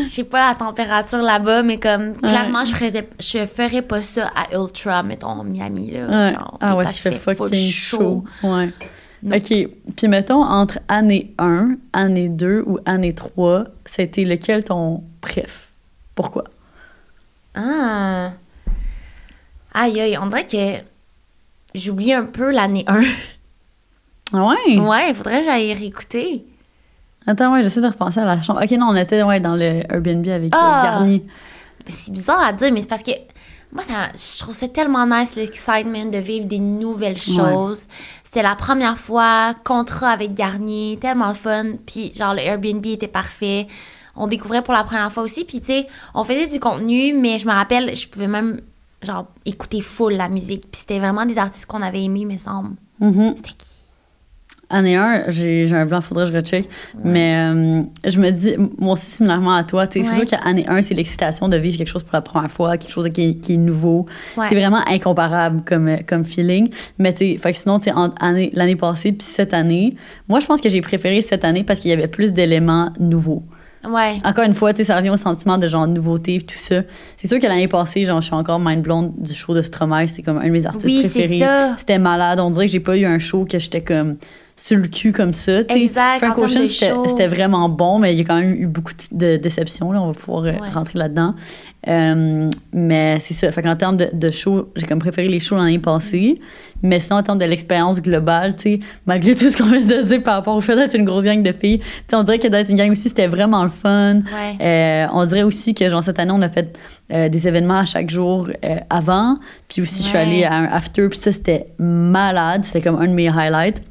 Je sais pas la température là-bas, mais comme, clairement, je ferais, je ferais pas ça à Ultra, mettons, Miami, là. Ouais. Genre, ah ouais, il fait fucking chaud. Ouais. OK. Puis mettons, entre année 1, année 2 ou année 3, c'était lequel ton préf? Pourquoi? Ah. Aïe, aïe, on dirait que j'oublie un peu l'année 1. Ah ouais? Ouais, il faudrait que j'aille réécouter. Attends, ouais, j'essaie de repenser à la chambre. OK, non, on était ouais, dans le Airbnb avec euh, Ah! Garni. C'est bizarre à dire, mais c'est parce que moi, ça, je trouve ça tellement nice l'excitement de vivre des nouvelles choses. C'était la première fois, contrat avec Garnier, tellement fun. Puis, genre, le Airbnb était parfait. On découvrait pour la première fois aussi. Puis, tu sais, on faisait du contenu, mais je me rappelle, je pouvais même, genre, écouter full la musique. Puis, c'était vraiment des artistes qu'on avait aimés, me semble. Mhm. C'était qui? Année 1, j'ai un blanc, faudrait que je recheck. Mais euh, je me dis, moi aussi, similairement à toi, tu sais, c'est Ouais. sûr qu'année 1, c'est l'excitation de vivre quelque chose pour la première fois, quelque chose qui est, qui est nouveau. Ouais. C'est vraiment incomparable comme, euh, comme feeling. Mais tu sais, sinon, tu sais, l'année passée puis cette année, moi, je pense que j'ai préféré cette année parce qu'il y avait plus d'éléments nouveaux. Ouais. Encore une fois, tu sais, ça revient au sentiment de genre nouveauté et tout ça. C'est sûr que l'année passée, genre, je suis encore mind blown du show de Stromae. C'était comme un de mes artistes Oui, c'est préférés. ça. C'était malade. On dirait que j'ai pas eu un show que j'étais comme sur le cul comme ça. Exact, Frank Ocean, c'était vraiment bon, mais il y a quand même eu beaucoup de déceptions. Là. On va pouvoir euh, Ouais. rentrer là-dedans. Euh, mais c'est ça. Fait qu'en termes de, de show, j'ai comme préféré les shows l'année passée. Mais sinon, en termes de l'expérience globale, tu malgré tout ce qu'on vient de dire par rapport au fait d'être une grosse gang de filles, on dirait que d'être une gang aussi, c'était vraiment le fun. Ouais. Euh, on dirait aussi que, genre, cette année, on a fait euh, des événements à chaque jour avant. Puis aussi, je suis allée à un after. Puis ça, c'était malade. C'était comme un de mes highlights.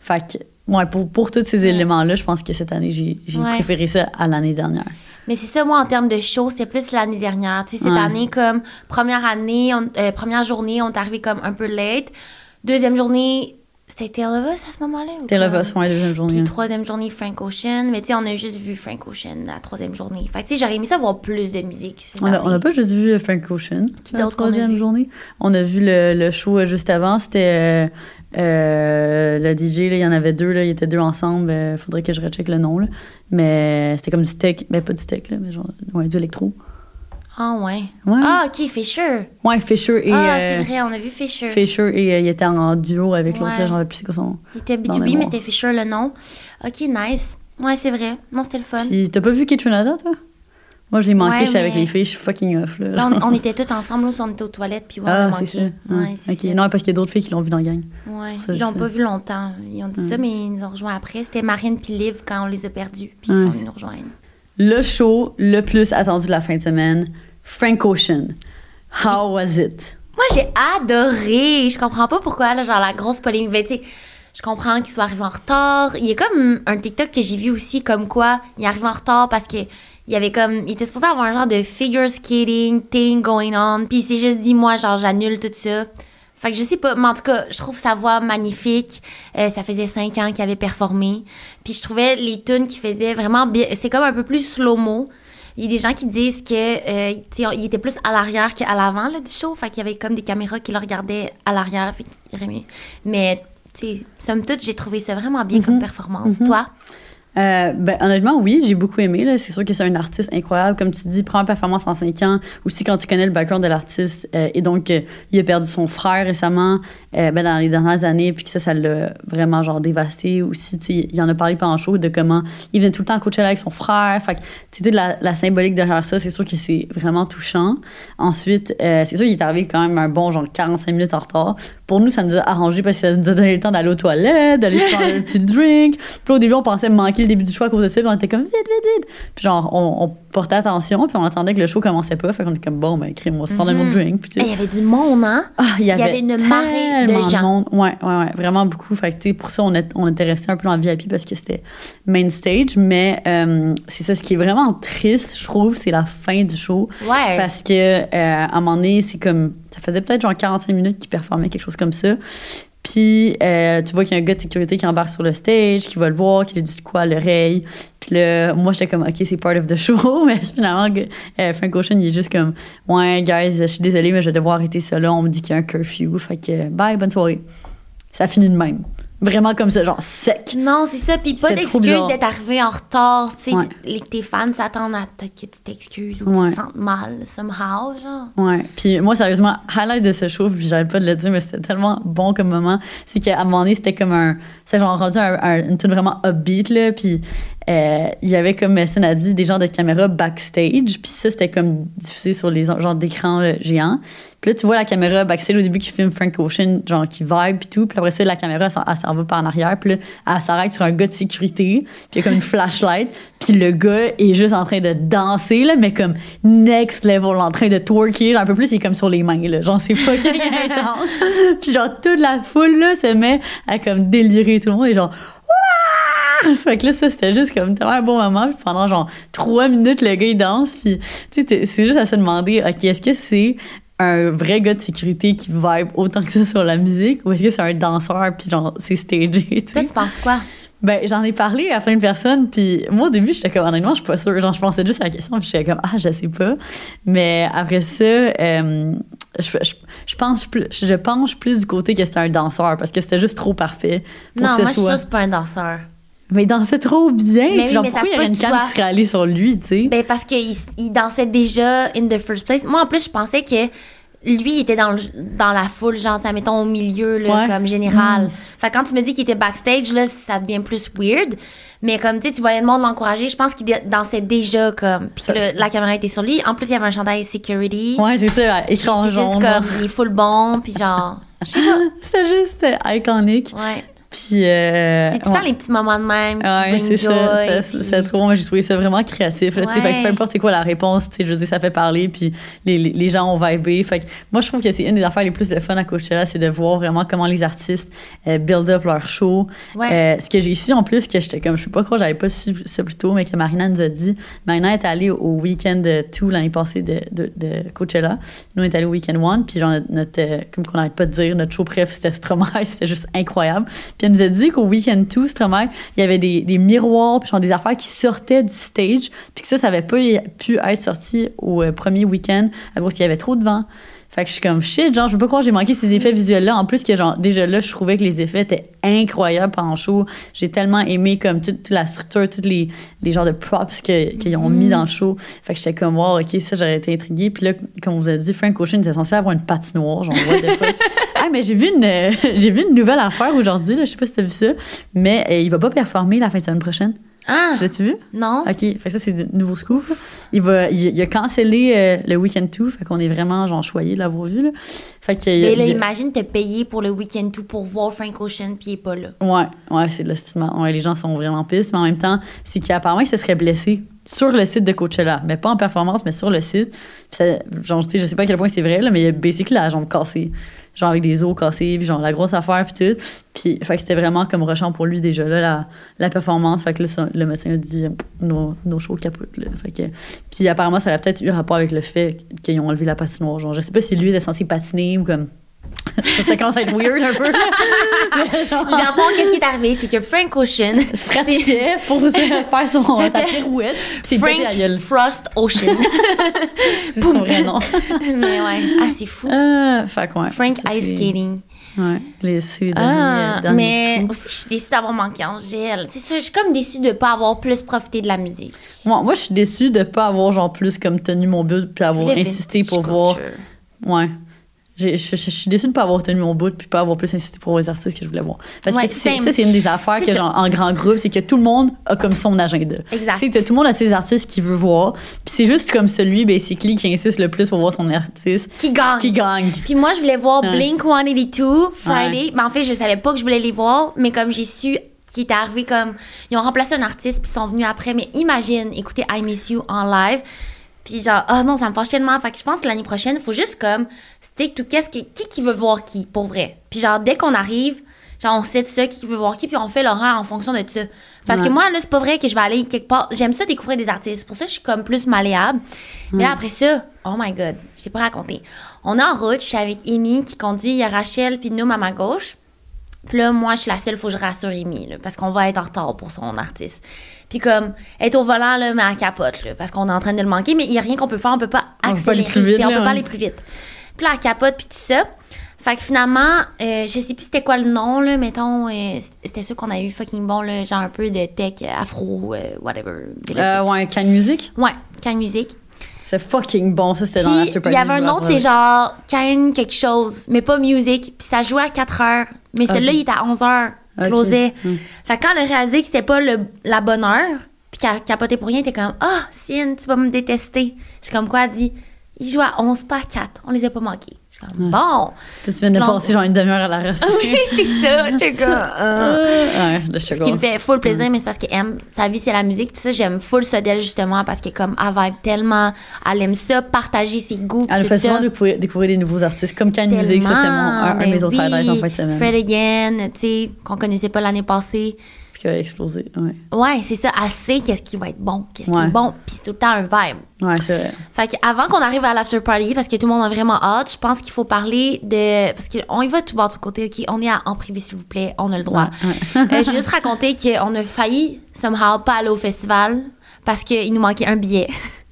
Fait que, ouais, pour, pour tous ces Ouais. éléments-là, je pense que cette année, j'ai j'ai Ouais. préféré ça à l'année dernière. Mais c'est ça, moi, en termes de show, c'était plus l'année dernière. Cette Ouais. année, comme première année, on- euh, première journée, on est arrivé comme un peu late. Deuxième journée, c'était Tale of Us à ce moment-là? ou T'es là, comme? va sur la deuxième journée. Puis troisième journée, Frank Ocean. Mais tu sais, on a juste vu Frank Ocean la troisième journée. Fait que tu sais, j'aurais aimé ça voir plus de musique. On n'a pas juste vu Frank Ocean. Qui la d'autre qu'on a troisième vu? journée? On a vu le, le show euh, juste avant. C'était euh, euh, le DJ. Il y en avait deux. Là, ils étaient deux ensemble. Il faudrait que je recheck le nom. Là. Mais c'était comme du tech. Mais pas du tech, là, mais genre ouais, du électro. Ah, ouais. Ouais. Ah, ok, Fisher. Ouais, Fisher et. ah, euh, c'est vrai, on a vu Fisher. Fisher et euh, il était en duo avec l'autre. Ouais. là, Genre, plus c'est quoi son. Il était Dans B2B, mais c'était Fisher le nom. Ok, nice. Ouais, c'est vrai. Non, c'était le fun. Puis t'as pas vu Trinidad, toi? Moi, je l'ai manqué. Ouais, J'étais avec mais- les filles. Je suis fucking off. Là, Là, on, on était tous ensemble, nous, on était aux toilettes, puis ouais, on Ah, a c'est manqué. ça. Ouais, c'est ok. ça. Non, parce qu'il y a d'autres filles qui l'ont vu dans la gang. Ouais. ça, Ils je l'ont pas vu longtemps. Ils ont dit ça, mais ils nous ont rejoints après. C'était Marine puis Liv quand on les a perdus. Puis Ouais, ils sont venus nous rejoindre. Le show le plus attendu de la fin de semaine, Frank Ocean. How was it? Moi, j'ai adoré. Je comprends pas pourquoi, là, genre, la grosse polémique. Ben, tu sais, je comprends qu'il soit arrivé en retard. Il y a comme un TikTok que j'ai vu aussi, comme quoi il est arrivé en retard parce que il y avait comme. Il était supposé avoir un genre de figure skating thing going on. Puis il s'est juste dit, moi, genre, j'annule tout ça. Fait que je sais pas, mais en tout cas, je trouve sa voix magnifique. Euh, ça faisait cinq ans qu'il avait performé. Puis je trouvais les tunes qu'il faisait vraiment bien. C'est comme un peu plus slow-mo. Il y a des gens qui disent que euh, il était plus à l'arrière qu'à l'avant du show. Fait qu'il y avait comme des caméras qui le regardaient à l'arrière. Fait qu'il irait mieux. Mais, tu sais, somme toute, j'ai trouvé ça vraiment bien comme performance. Toi? Euh, ben, honnêtement, oui, j'ai beaucoup aimé. C'est sûr que c'est un artiste incroyable. Comme tu dis, première performance en cinq ans. Aussi, quand tu connais le background de l'artiste. euh, et donc, euh, il a perdu son frère récemment, euh, ben, dans les dernières années. Puis que ça, ça l'a vraiment, genre, dévasté. Aussi, il en a parlé pendant le show de comment il venait tout le temps à Coachella avec son frère. Fait que, tu sais, la, la symbolique derrière ça, c'est sûr que c'est vraiment touchant. Ensuite, c'est sûr qu'il est arrivé quand même un bon, genre, 45 minutes en retard. Pour nous, ça nous a arrangé parce que ça nous a donné le temps d'aller aux toilettes, d'aller prendre un petit drink. Puis au début, on pensait manquer le début du show à cause de ça, puis on était comme vite, vite, vite. Puis genre, on, on portait attention, puis on attendait que le show commençait pas. Fait qu'on était comme bon, ben, crime, on va se prendre un autre drink. Puis tu sais, Eh, Il y avait du monde, hein? ah, il y avait, avait une marée de gens. monde. Ouais, ouais, ouais, vraiment beaucoup. Fait que, tu sais, pour ça, on, est, on était resté un peu dans le VIP parce que c'était main stage. Mais euh, c'est ça, ce qui est vraiment triste, je trouve, c'est la fin du show. Ouais. Parce que, euh, à un moment donné, c'est comme. Ça faisait peut-être genre 45 minutes qu'il performait quelque chose comme ça. Puis, euh, tu vois qu'il y a un gars de sécurité qui embarque sur le stage, qui va le voir, qui lui dit quoi à l'oreille. Puis là, moi, j'étais comme, OK, c'est part of the show. Mais finalement, euh, Frank Ocean, il est juste comme, Ouais, guys, je suis désolée, mais je vais devoir arrêter ça là. On me dit qu'il y a un curfew. Fait que, bye, bonne soirée. Ça finit de même. Vraiment comme ça, genre sec. Non, c'est ça. Puis pas d'excuse d'être arrivé en retard. Tu sais, Ouais. tes fans s'attendent à peut-être que tu t'excuses ou Ouais. tu te sentes mal, somehow, genre. Ouais. Puis moi, sérieusement, highlight de ce show, puis j'arrête pas de le dire, mais c'était tellement bon comme moment. C'est qu'à un moment donné, c'était comme un. C'est genre rendu un, un- une tune vraiment upbeat, là. Puis euh, il y avait, comme Messin a dit, des genres de caméras backstage. Puis ça, c'était comme diffusé sur les genres d'écran là, géants. Puis là, tu vois la caméra backstage au début qui filme Frank Ocean, genre qui vibe, puis tout. Puis après ça, la caméra, elle s'en- va par en arrière. Puis là, elle s'arrête sur un gars de sécurité. Puis il y a comme une flashlight. Puis le gars est juste en train de danser, là, mais comme next level, en train de twerker. Genre, un peu plus, il est comme sur les mains, là. Genre, c'est fucking intense. Puis genre, toute la foule, là, se met à comme délirer. Tout le monde est genre! Fait que là, ça, c'était juste comme tellement un bon moment. Puis pendant genre trois minutes, le gars, il danse. Puis, tu sais, c'est juste à se demander, OK, est-ce que c'est un vrai gars de sécurité qui vibe autant que ça sur la musique ou est-ce que c'est un danseur puis genre c'est stagé tu Toi, tu penses quoi? ben j'en ai parlé à plein de personnes puis moi au début j'étais comme honnêtement je suis pas sûre genre je pensais juste à la question puis j'étais comme ah je sais pas mais après ça euh, je, je, je pense plus je penche plus du côté que c'était un danseur parce que c'était juste trop parfait pour Non, que ce moi, je suis soit sûre que c'est pas un danseur. Mais il dansait trop bien. Mais oui, genre, mais pourquoi il y aurait une tu qui serait allée sur lui, tu sais? Ben, parce qu'il il dansait déjà in the first place. Moi, en plus, je pensais que lui, il était dans, le- dans la foule, genre, mettons, au milieu, là, Ouais. comme général. Fait que quand tu me dis qu'il était backstage, là, ça devient plus weird. Mais comme, tu sais, tu voyais le monde l'encourager, je pense qu'il dansait déjà, comme, puis que la caméra était sur lui. En plus, il y avait un chandail security. Ouais, c'est ça, écran c'est juste jaune. comme, il est full bon, puis genre, C'est juste euh, iconique. ouais. Puis. euh, C'est tout le temps ouais. les petits moments de même Ouais, bring c'est ça. C'est- puis- trop. Moi, j'ai trouvé ça vraiment créatif. Là, tu sais. Fait que Ouais. peu importe c'est quoi la réponse, je veux dire, ça fait parler, puis les, les, les gens ont vibé. Fait que moi, je trouve que c'est une des affaires les plus de fun à Coachella, c'est de voir vraiment comment les artistes euh, build up leur show. Ouais. Euh, ce que j'ai su en plus, que j'étais comme, je sais pas quoi, j'avais pas su ça plus tôt, mais que Marina nous a dit. Marina est allée au week-end 2 l'année passée de, de, de Coachella. Nous, on est allés au week-end 1, puis genre, notre, notre, euh, comme qu'on n'arrête pas de dire, notre show préf, c'était Stromae, c'était juste incroyable. Puis elle nous a dit qu'au week-end 2, Stromae, il y avait des, des miroirs, puis des affaires qui sortaient du stage, puis que ça, ça avait pas pu être sorti au euh, premier week-end à cause qu'il y avait trop de vent. Fait que je suis comme shit, genre, je peux pas croire que j'ai manqué ces effets visuels-là. En plus, que genre, déjà là, je trouvais que les effets étaient incroyables pendant le show. J'ai tellement aimé, comme, toute, toute la structure, tous les, les genres de props qu'ils ont mis dans le show. Fait que j'étais comme, wow, ok, ça, j'aurais été intriguée. Puis là, comme on vous a dit, Frank Ocean était censé avoir une patinoire, genre, what the fuck. Ah, mais j'ai vu une, euh, j'ai vu une nouvelle affaire aujourd'hui, là, je sais pas si t'as vu ça, mais euh, il va pas performer la fin de semaine prochaine. Ah, Tu l'as-tu vu? non? OK, fait que ça, c'est de nouveau scoop. Il, va, il, il a cancellé euh, le Weekend 2, fait qu'on est vraiment, genre, choyés de l'avoir vu, là. Fait que... Mais là, il- imagine te payer pour le week-end tout pour voir Frank Ocean, puis il est pas là. Ouais, ouais, c'est de l'estimation. Ouais, les gens sont vraiment pistes, mais en même temps, c'est qu'apparemment, il se serait blessé sur le site de Coachella, mais pas en performance, mais sur le site. Puis ça, genre, tu sais, je sais pas à quel point c'est vrai, là, mais il a basically la jambe cassée. Genre avec des os cassés, puis genre la grosse affaire, puis tout. Puis, fait que c'était vraiment comme rushant pour lui déjà, là, la, la performance. Fait que là, le médecin a dit, nos, nos shows capotent, là. Fait que, puis apparemment, ça aurait peut-être eu rapport avec le fait qu'ils ont enlevé la patinoire. Genre, je sais pas si lui était censé patiner ou comme. Ça commence à être weird un peu. Mais genre, Dans le fond, qu'est-ce qui est arrivé? C'est que Frank Ocean. se pratiquait pour se faire son, sa fait- pirouette. C'est Frank. Frost Ocean. C'est son vrai nom. Mais ouais. Ah, c'est fou. Euh, fait que ouais. Frank Ice Skating. Ouais, les, les Ah, derniers, mais aussi, je suis déçue d'avoir manqué Angèle. C'est ça, je suis comme déçue de pas avoir plus profité de la musique. Moi, moi, je suis déçue de pas avoir genre plus comme tenu mon but puis avoir Le insisté pour voir. culture. Ouais. Je, je- je suis déçue de pas avoir tenu mon bout puis pas avoir plus insisté pour voir les artistes que je voulais voir. Parce Ouais, que ça, c'est une des affaires que genre, en grand groupe, c'est que tout le monde a comme son agenda. Exact. Tu sais, t'as- tout le monde a ses artistes qu'il veut voir. Puis c'est juste comme celui, basically, qui insiste le plus pour voir son artiste Qui gagne. qui gagne. Puis moi, je voulais voir Ouais. Blink 182 Friday. Mais en fait, je savais pas que je voulais les voir. Mais comme j'ai su qu'il était arrivé comme. Ils ont remplacé un artiste puis ils sont venus après. Mais imagine écouter I Miss You en live. Puis genre, oh non, ça me fâche tellement. Fait que je pense que l'année prochaine, il faut juste comme to qu'est-ce que. Qui qui veut voir qui, pour vrai. Puis genre, dès qu'on arrive, genre, on sait de ça, qui veut voir qui, puis on fait l'horaire en fonction de ça. Parce Ouais. que moi, là, c'est pas vrai que je vais aller quelque part. J'aime ça découvrir des artistes. Pour ça, je suis comme plus malléable. Mais là, après ça, oh my god, je t'ai pas raconté. On est en route, je suis avec Amy qui conduit, il y a Rachel puis Noom à ma gauche. Puis là, moi, je suis la seule, faut que je rassure Amy, là, parce qu'on va être en retard pour son artiste. Puis comme, est au volant, là, mais elle capote, là, parce qu'on est en train de le manquer, mais il y a rien qu'on peut faire, on peut pas accélérer, tu on peut pas aller plus vite. Puis là, elle capote, puis tout ça. Fait que finalement, euh, je sais plus c'était quoi le nom, là, mettons, euh, c'était sûr qu'on a eu fucking bon, là, genre un peu de tech, euh, afro, euh, whatever. Euh, ouais, Can Music? ouais, Can Music. C'est fucking bon. Ça, c'était dans l'after il y avait un autre, c'est genre Can quelque chose, mais pas music. Puis ça jouait à 4 heures. Mais celui-là, Ok. il était à 11 heures. Closait. Hmm. Fait que quand elle a réalisé que c'était pas le, la bonne heure, puis qu'elle capotait pour rien, était comme Ah, Cine, tu vas me détester. Je suis comme quoi, elle dit Il jouait à 11, pas à 4. On les a pas manqués. Je suis comme Bon. Tu viens de passer genre une demi-heure à la recette. oui, c'est ça. J'étais comme Ah. ouais, Ce qui me fait full Mm. plaisir, mais c'est parce qu'elle, sa vie, c'est la musique. Puis ça, j'aime full ça d'elle, justement, parce que comme elle vibe tellement, elle aime ça, partager ses goûts. Elle fait souvent découvrir, découvrir des nouveaux artistes. Comme Can Music, ça, c'était mon, un, de mes autres highlights en fin de semaine. Fred Again, tu sais, qu'on connaissait pas l'année passée. Qui a explosé. Ouais, Ouais, c'est ça. Elle sait qu'est-ce qui va être bon, qu'est-ce qui est bon, puis c'est tout le temps un vibe. ouais c'est vrai. Fait qu'avant qu'on arrive à l'after party, parce que tout le monde a vraiment hâte, je pense qu'il faut parler de. Parce qu'on y va tout bord du côté, OK? On est à- en privé, s'il vous plaît, on a le droit. Ouais, Euh, je vais juste raconter qu'on a failli, somehow, pas aller au festival parce qu'il nous manquait un billet.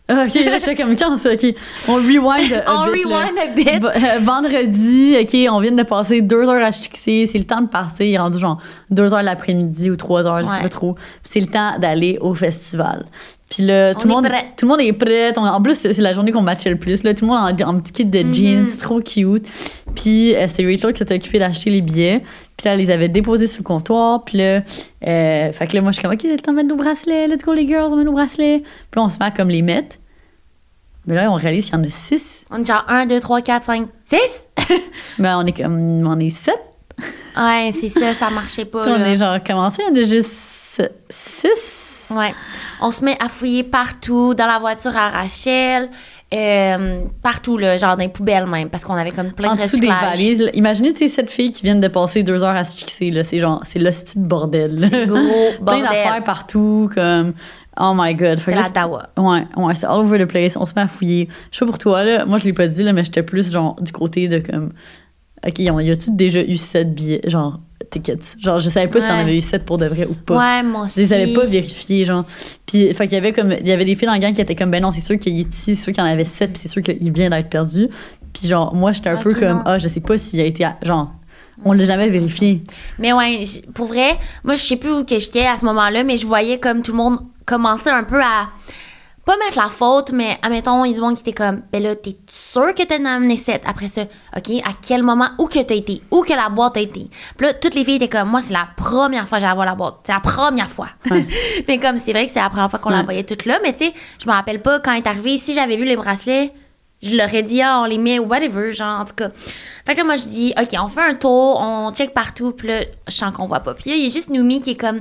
Ah, ok, là, je fais comme quand ça, ok. On rewind. On rewind a bit. Euh, vendredi, ok, on vient de passer deux heures à HTXC, c'est le temps de partir, il est rendu genre deux heures l'après-midi ou trois heures, je sais pas trop. Puis c'est le temps d'aller au festival. Puis là, tout le monde, prêt. tout le monde est prêt. On- en plus, c'est la journée qu'on matchait le plus. Là, tout le monde en, en petit kit de Mhm. jeans, trop cute. Puis euh, c'est Rachel qui s'était occupée d'acheter les billets. Puis là, elle les avait déposés sur le comptoir. Puis là, euh, fait que là, moi, je suis comme, OK, c'est le temps de mettre nos bracelets. Let's go, les girls, on met nos bracelets. Puis là, on se met à comme les mettre. Mais là, on réalise qu'il y en a six. On est genre 1, 2, 3, 4, 5, 6. Ben, on est comme, on est sept. Ouais, c'est ça, ça marchait pas. Puis on est genre commencé, on est juste six? Ouais. On se met à fouiller partout, dans la voiture à Rachel, euh, partout, là, genre dans les poubelles même, parce qu'on avait comme plein En de dessous des recyclage. valises. là. Imaginez, tu sais, cette fille qui vient de passer deux heures à se fixer, là. C'est genre, c'est l'hostie de bordel. C'est gros Plein d'affaires bordel. partout, comme, oh my god. Fait C'est la dawa. Ouais, ouais, c'était all over the place. On se met à fouiller. Je sais pas pour toi, là. Moi, je l'ai pas dit, là, mais j'étais plus, genre, du côté de comme. OK, y a-tu déjà eu sept billets, genre, tickets? Genre, je savais pas si on Ouais. avait eu sept pour de vrai ou pas. Ouais, moi Je aussi. les avais pas vérifiés, genre. Puis, fait qu'il y avait comme, il y avait des filles dans la gang qui étaient comme, ben non, c'est sûr qu'il est ici, c'est sûr qu'il y en avait sept, puis c'est sûr qu'il vient d'être perdu. Puis, genre, moi, j'étais un peu comme, non. ah, je sais pas s'il a été, à- genre, on l'a jamais vérifié. Mais ouais, pour vrai, moi, je sais plus où que j'étais à ce moment-là, mais je voyais comme tout le monde commencer un peu à pas mettre la faute, mais admettons, il y a du monde qui était comme, ben là, t'es sûr que t'as amené 7 après ça, OK, à quel moment, où que t'as été, où que la boîte a été? Puis là, toutes les filles étaient comme, moi, c'est la première fois que j'allais voir la boîte. C'est la première fois. Ouais. mais comme, c'est vrai que c'est la première fois qu'on la voyait toute là, mais tu sais, je me rappelle pas quand elle est arrivée, si j'avais vu les bracelets, je leur ai dit, ah, on les met whatever, genre, en tout cas. Fait que là, moi, je dis, OK, on fait un tour, on check partout, puis là, je sens qu'on voit pas. Puis là, il y a juste Noumi qui est comme,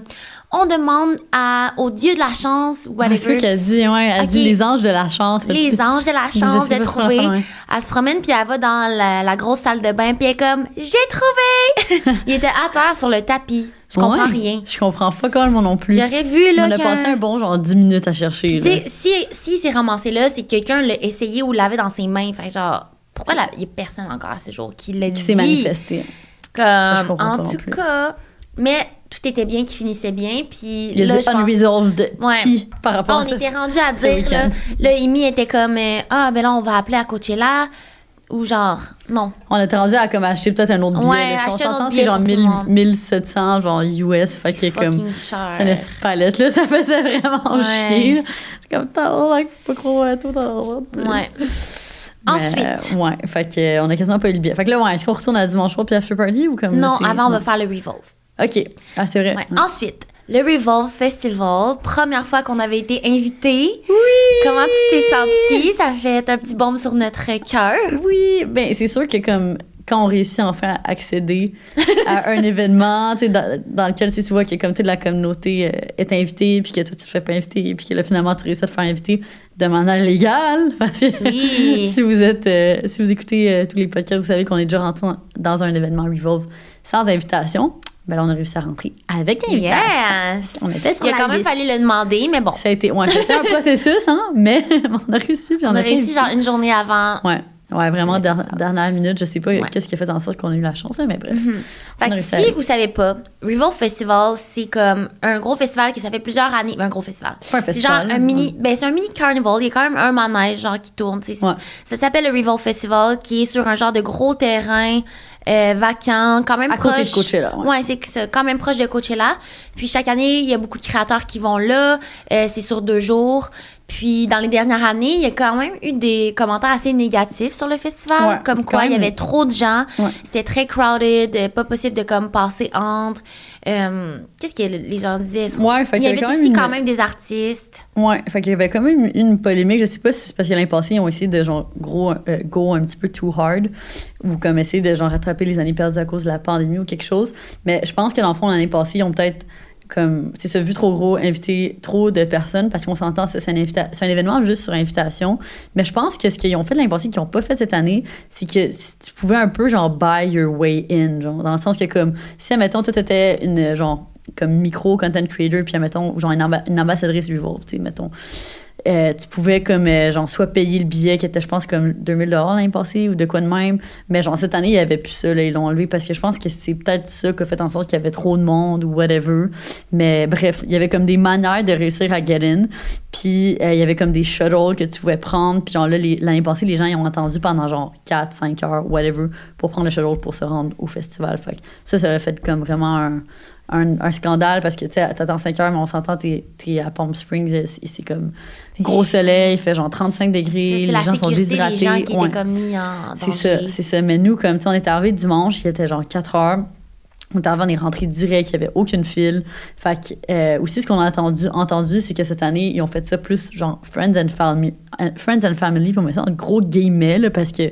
on demande à, au dieu de la chance, ou Ouais, c'est whatever, qu'elle dit, ouais, elle dit les anges de la chance. Que les anges de la chance de ce trouver. va faire, ouais. Elle se promène, puis elle va dans la, la grosse salle de bain, puis elle est comme, j'ai trouvé! il était à terre sur le tapis. Je comprends Ouais, rien. Je comprends pas quand moi non plus. J'aurais vu, là, on a passé un bon genre 10 minutes à chercher. Tu sais, si, si c'est ramassé là, c'est que quelqu'un l'a essayé ou l'avait dans ses mains. Fait genre, pourquoi il y a personne encore à ce jour qui l'a Qui dit? s'est manifesté? Comme, Ça, je comprends en tout cas, mais tout était bien, qui finissait bien. Puis Il y a là, du je pense- Ouais. par rapport on à ça? était rendu à dire, là, là, Amy était comme, euh, ah, ben là, on va appeler à Coachella. Ou genre, non. On était rendu à comme acheter peut-être un autre billet. Ouais, acheter un on autre billet c'est genre pour tout le 1000 monde. 1700 genre US. Fait que comme. Cher. C'est une palette, là. Ça faisait vraiment Ouais. chier. comme, t'as pas trop à tout plus. Ouais. Mais, Ensuite. euh, ouais, fait que, on a quasiment pas eu le billet. Fait que là, ouais, est-ce qu'on retourne à dimanche soir puis after party ou comme. Non, avant, on va faire le Revolve. Ok. Ah, c'est vrai. Ouais. Ensuite, le Revolve Festival, première fois qu'on avait été invités. Oui! Comment tu t'es sentie? Ça fait un petit bombe sur notre cœur. Oui, ben c'est sûr que comme quand on réussit enfin à accéder à un événement, dans, dans lequel tu vois que comme de la communauté euh, est invitée, puis que toi tu te fais pas inviter, puis que là finalement tu réussis à te faire inviter de manière légale, parce que Oui. si vous êtes, euh, si vous écoutez euh, tous les podcasts, vous savez qu'on est déjà rentré dans un événement Revolve sans invitation. Ben là on a réussi à rentrer avec invitation. Yes! On était sur Il a quand même liste. fallu le demander, mais bon. Ça a été, ouais, c'était un processus, hein, mais on a réussi, puis on, On a réussi genre une journée avant. Ouais, ouais, vraiment, der- dernière minute, je sais pas Ouais. qu'est-ce qui a fait en sorte qu'on a eu la chance, là, mais bref. Mhm. Fait On a que à si aller. vous savez pas, Revolve Festival, c'est comme un gros festival qui ça fait plusieurs années. Ben, un gros festival. C'est un genre mini, ben c'est un mini carnival. Il y a quand même un manège genre qui tourne. Ouais. Ça s'appelle le Revolve Festival, qui est sur un genre de gros terrain euh, vacant, quand même À proche. côté de Coachella, ouais. Ouais, c'est quand même proche de Coachella. Puis chaque année, il y a beaucoup de créateurs qui vont là. Euh, c'est sur deux jours. Puis dans les dernières années, il y a quand même eu des commentaires assez négatifs sur le festival, Ouais, comme quoi il y avait trop de gens, Ouais. c'était très crowded, euh, pas possible de comme passer entre. Euh, Qu'est-ce que les gens disaient? Ouais, fait Il y avait aussi quand même des artistes. Ouais, fait qu'il y avait quand même une polémique. Je sais pas si c'est parce que l'année passée, ils ont essayé de genre gros euh, go un petit peu too hard ou comme essayer de genre rattraper les années perdues à cause de la pandémie ou quelque chose. Mais je pense que dans le fond, l'année passée, ils ont peut-être comme c'est ça vu trop gros invité trop de personnes parce qu'on s'entend c'est un événement juste sur invitation. Mais je pense que ce qu'ils ont fait l'année passée qu'ils ont pas fait cette année c'est que tu pouvais un peu genre buy your way in genre dans le sens que comme si admettons toi t'étais une genre comme micro content creator puis admettons genre une, amba- une ambassadrice Revolve tu sais mettons euh, tu pouvais comme euh, genre soit payer le billet qui était je pense comme 2000 dollars l'année passée ou de quoi de même. Mais genre cette année il y avait plus ça là, ils l'ont enlevé parce que je pense que c'est peut-être ça qui a fait en sorte qu'il y avait trop de monde ou whatever. Mais bref il y avait comme des manières de réussir à get in. Puis euh, il y avait comme des shuttles que tu pouvais prendre. Puis genre là l'année passée les gens ils ont attendu pendant genre 4 5 heures whatever pour prendre le shuttle pour se rendre au festival. Fait ça ça a fait comme vraiment un un, un scandale parce que tu sais, t'attends 5 heures, mais on s'entend, t'es, t'es à Palm Springs, et c'est, c'est comme gros soleil, il fait genre 35 degrés, C'est les gens sont sécurité déshydratés. gens qui Ouais. étaient comme mis en C'est ça, c'est ça. Mais nous, comme tu on est arrivé dimanche, il était genre 4 heures. On est arrivé, on est rentré direct, il n'y avait aucune file. Fait que, euh, aussi, ce qu'on a entendu, entendu c'est que cette année, ils ont fait ça plus genre Friends and Family, euh, Friends and Family, puis on met ça en gros guillemets, là, parce que,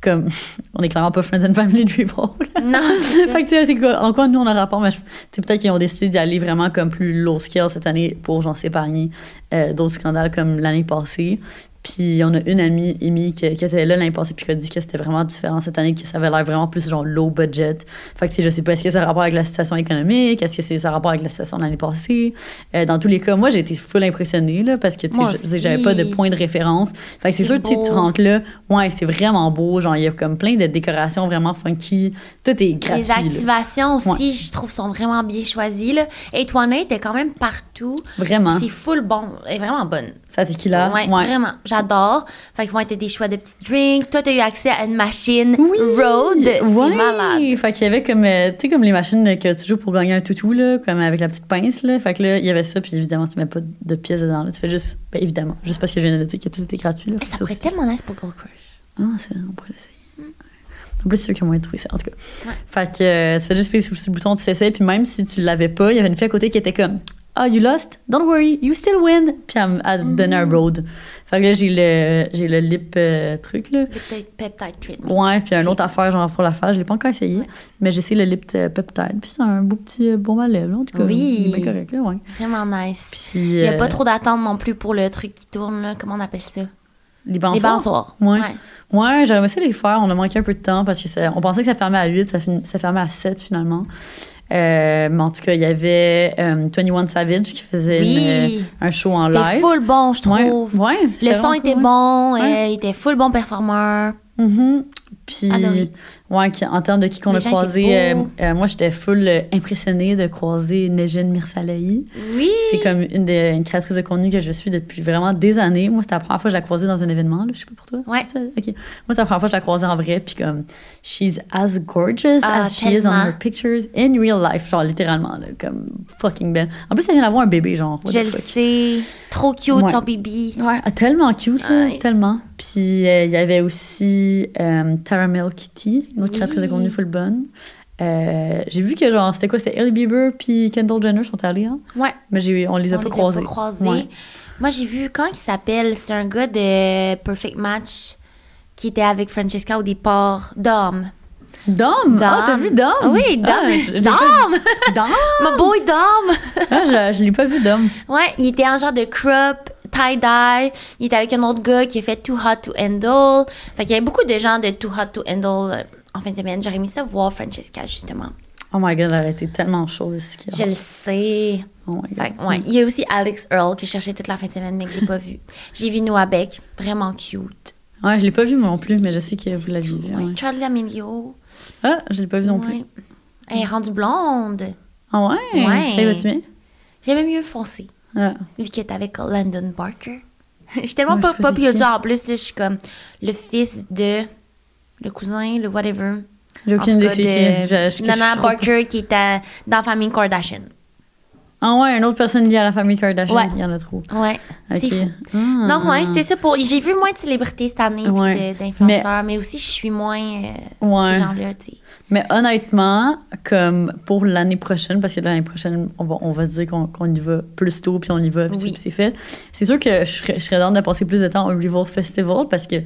comme, on est clairement pas Friends and Family de Revolve. Non, c'est fait que, tu sais, c'est quoi, en quoi nous on a rapport, mais sais, peut-être qu'ils ont décidé d'y aller vraiment comme plus low scale cette année pour, genre, s'épargner euh, d'autres scandales comme l'année passée. Puis on a une amie, Amy, qui, qui était là l'année passée, puis qui a dit que c'était vraiment différent cette année, que ça avait l'air vraiment plus genre low budget. Fait que tu sais, je sais pas, est-ce que ça a rapport avec la situation économique, est-ce que c'est ça a rapport avec la situation de l'année passée? Euh, dans tous les cas, moi j'ai été full impressionnée, là, parce que tu sais, j'avais pas de point de référence. Fait que c'est sûr, tu tu rentres là, ouais, c'est vraiment beau, genre il y a comme plein de décorations vraiment funky, tout est gratuit. Les là. activations aussi, je trouve, sont vraiment bien choisies. Là. Et Toinette était quand même partout. Vraiment. C'est full bon. Est vraiment bonne. Ça tequila, Ouais, ouais. vraiment. J'adore. Fait qu'ils vont être des choix de petits drinks. Toi, t'as eu accès à une machine Oui! Road. C'est Ouais! malade. Fait qu'il y avait comme, euh, tu sais, comme les machines que tu joues pour gagner un toutou, là, comme avec la petite pince, là. Fait que là, il y avait ça, puis évidemment, tu mets pas de pièces dedans, là. Tu fais juste, ben évidemment, juste parce que je viens de dire que tout était gratuit, là. Ça Ça pourrait être tellement nice pour Gold Crush. Ah, c'est on pourrait l'essayer. En plus, c'est ceux qui ont moins trouvé ça, en tout cas. Ouais. Fait que euh, tu fais juste sur le bouton, tu t'essayes, puis même si tu l'avais pas, il y avait une fille à côté qui était comme Ah, you lost? Don't worry, you still win. Puis elle, elle donnait un road. Fait que là, j'ai le, j'ai le lip euh, truc, là. Peptide treatment. Ouais, puis une autre affaire, genre pour la faire, je l'ai pas encore essayé, Ouais. mais j'ai essayé le lip euh, peptide, puis c'est un beau petit euh, bon à lèvres, en tout cas. Oui. Il est bien correct, là, ouais. Vraiment nice. Puis. Il n'y a euh, pas trop d'attente non plus pour le truc qui tourne, là. Comment on appelle ça? Les balançoires. Les balançoires? Ouais. Ouais, j'aurais aimé ça les faire. On a manqué un peu de temps parce que ça- on pensait que ça fermait à 8, ça, fin- ça fermait à 7 finalement. Euh, mais en tout cas, il y avait euh, 21 Savage qui faisait Oui. euh, un show en C'était live. full bon, je trouve. ouais, Le c'était son était bon, il était full bon performeur. Mhm. Puis, Adoré. ouais, qui- en termes de qui qu'on a croisé, euh, euh, moi, j'étais full euh, impressionnée de croiser Nejin Mirsalahi. Oui. C'est comme une, des, une créatrice de contenu que je suis depuis vraiment des années. Moi, c'était la première fois que je la croisais dans un événement. Là. Je sais pas pour toi. Ouais. OK. Moi, c'est la première fois que je la croisais en vrai. Puis comme, she's as gorgeous Ah, as she is on tellement. her pictures in real life. Genre, littéralement, là, comme fucking belle. En plus, elle vient d'avoir un bébé, genre. Je le sais. Trop cute, Ouais. son bébé. Ouais, ah, tellement cute, là, Ouais. tellement. Puis euh, il y avait aussi euh, Taramel Kitty, une autre créatrice de contenu full bonne. Euh, j'ai vu que genre, c'était quoi? C'était Hailey Bieber puis Kendall Jenner sont allés, hein? Ouais. Mais j'ai, on les a On pas les croisés. a pas croisés. Ouais. Moi, j'ai vu, comment il s'appelle? C'est un gars de Perfect Match qui était avec Francesca au départ. Dom. Dom! Ah, t'as Dom. vu Dom? Oui, Dom. Ah, Dom! Dom! My boy Dom! Ah, je, je l'ai pas vu, Dom. Ouais, il était en genre de crop, tie-dye. Il était avec un autre gars qui a fait Too Hot to Handle. Fait qu'il y avait beaucoup de gens de Too Hot to Handle euh, en fin de semaine. J'aurais aimé ça voir Francesca, justement. Oh my god, elle aurait été tellement qu'il y a. Je le sais. Oh my god. Fait ouais. Il y a aussi Alex Earl que je cherchais toute la fin de semaine, mais que j'ai pas vu. J'ai vu Noah Beck, vraiment cute. Ouais, je l'ai pas vu moi non plus, mais je sais que vous l'aviez vu. ouais. ouais. Charlie D'Amelio. Ah, je l'ai pas vu non plus. Elle est rendue blonde. Ah ouais? Ouais. Ça y va-tu bien? J'aimais mieux foncer, Vu qu'elle était avec Landon Barker. Je suis tellement Ouais, pas pas pire en plus. Je suis comme le fils de. Le cousin, le whatever. J'ai aucune idée Nana Barker qui était dans la famille Kardashian. Ah ouais, une autre personne liée à la famille Kardashian. Ouais. Il y en a trop. Ouais, Ok. c'est fou. Non, ouais, c'était ça pour. J'ai vu moins de célébrités cette année, puis Ouais. d'influenceurs, mais... aussi je suis moins euh, Ouais. ces gens-là, tu sais. Mais honnêtement, comme pour l'année prochaine, parce que l'année prochaine, on va, on va se dire qu'on y va plus tôt, puis on y va, puis Oui. c'est fait. C'est sûr que je serais, je serais dans de passer plus de temps au Revolve Festival parce que,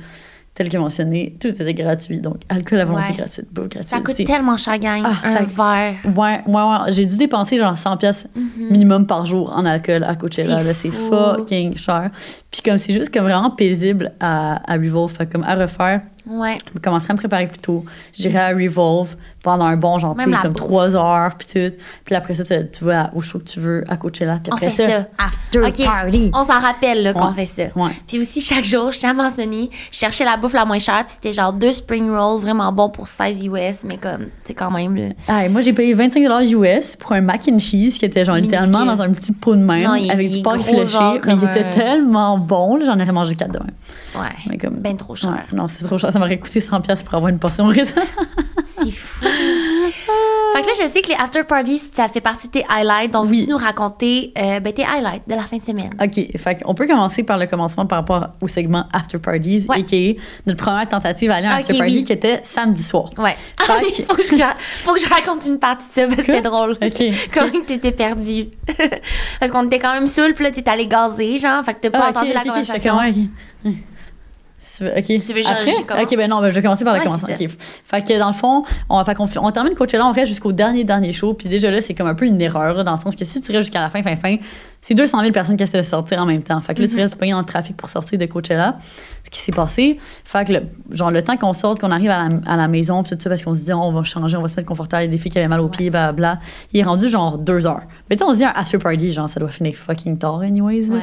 tel que mentionné, tout était gratuit. Donc, alcool à volonté Ouais. gratuite, bouffe gratuite. Ça coûte tellement cher, gang, Ah, un ça- verre. Ouais, ouais, ouais. J'ai dû dépenser genre 100 pièces Mhm. minimum par jour en alcool à Coachella. C'est là. C'est fou. fucking cher. Puis comme c'est juste comme vraiment paisible à, à Revolve, comme à refaire, Ouais. je commencerai à me préparer plus tôt. J'irai à Revolve pendant un bon genre, Même comme bouffe. trois heures, puis tout. Puis après ça, tu, tu vas au show que tu veux à Coachella. Puis On après fait ça. after Ok. party. On s'en rappelle là, qu'on Ouais. fait ça. Ouais. Puis aussi, chaque jour, je tiens à mentionner, je cherchais la bouffe la moins chère, puis c'était genre deux spring rolls vraiment bons pour 16 US, mais comme, c'est quand même, là. Ah, et moi, j'ai payé 25 US pour un mac and cheese qui était genre Minuscule. littéralement dans un petit pot de même Non, il- avec il du porc fléché. Mais il était un- tellement bon, là, j'en aurais mangé quatre demain. Ouais. Mais comme- Ben trop cher. Ouais, non, c'est trop cher. Ça m'aurait coûté 100 pièces pour avoir une portion raisin. C'est fou. fait que là, je sais que les after parties, ça fait partie de tes highlights. Donc, Oui. veux-tu nous raconter euh, ben, tes highlights de la fin de semaine? OK, fait on peut commencer par le commencement par rapport au segment After Parties, Ouais. a.k.a. notre première tentative à aller à After Party oui. qui était samedi soir. Ouais. Fait il que- faut, que je, faut que je raconte une partie de ça parce que c'était drôle. OK. Comment que t'étais perdu? parce qu'on était quand même saoul, puis là, t'es allé gazer, genre. Fait que t'as pas Ah, ok, entendu ok, la conversation. Ouais, ok. Ouais. Tu veux- je- Après? commence? OK, ben non, ben je vais commencer par le Ouais, commencement. Fait que dans le fond, on, fait fait- on termine Coachella, on reste jusqu'au dernier, dernier show. Puis déjà là, c'est comme un peu une erreur, là, dans le sens que si tu restes jusqu'à la fin, fin, fin, c'est 200 000 personnes qui essaient de sortir en même temps. Fait que là, tu Mhm. restes pogné dans le trafic pour sortir de Coachella. Ce qui s'est passé. Fait que, le, genre, le temps qu'on sorte, qu'on arrive à la, à la maison, puis tout ça, parce qu'on se dit, on va changer, on va se mettre confortable, il y a des filles qui avaient mal aux pieds, blablabla. Il est rendu genre deux heures. Mais tu sais, on se dit un after party, genre, ça doit finir fucking tard, anyways. Ouais.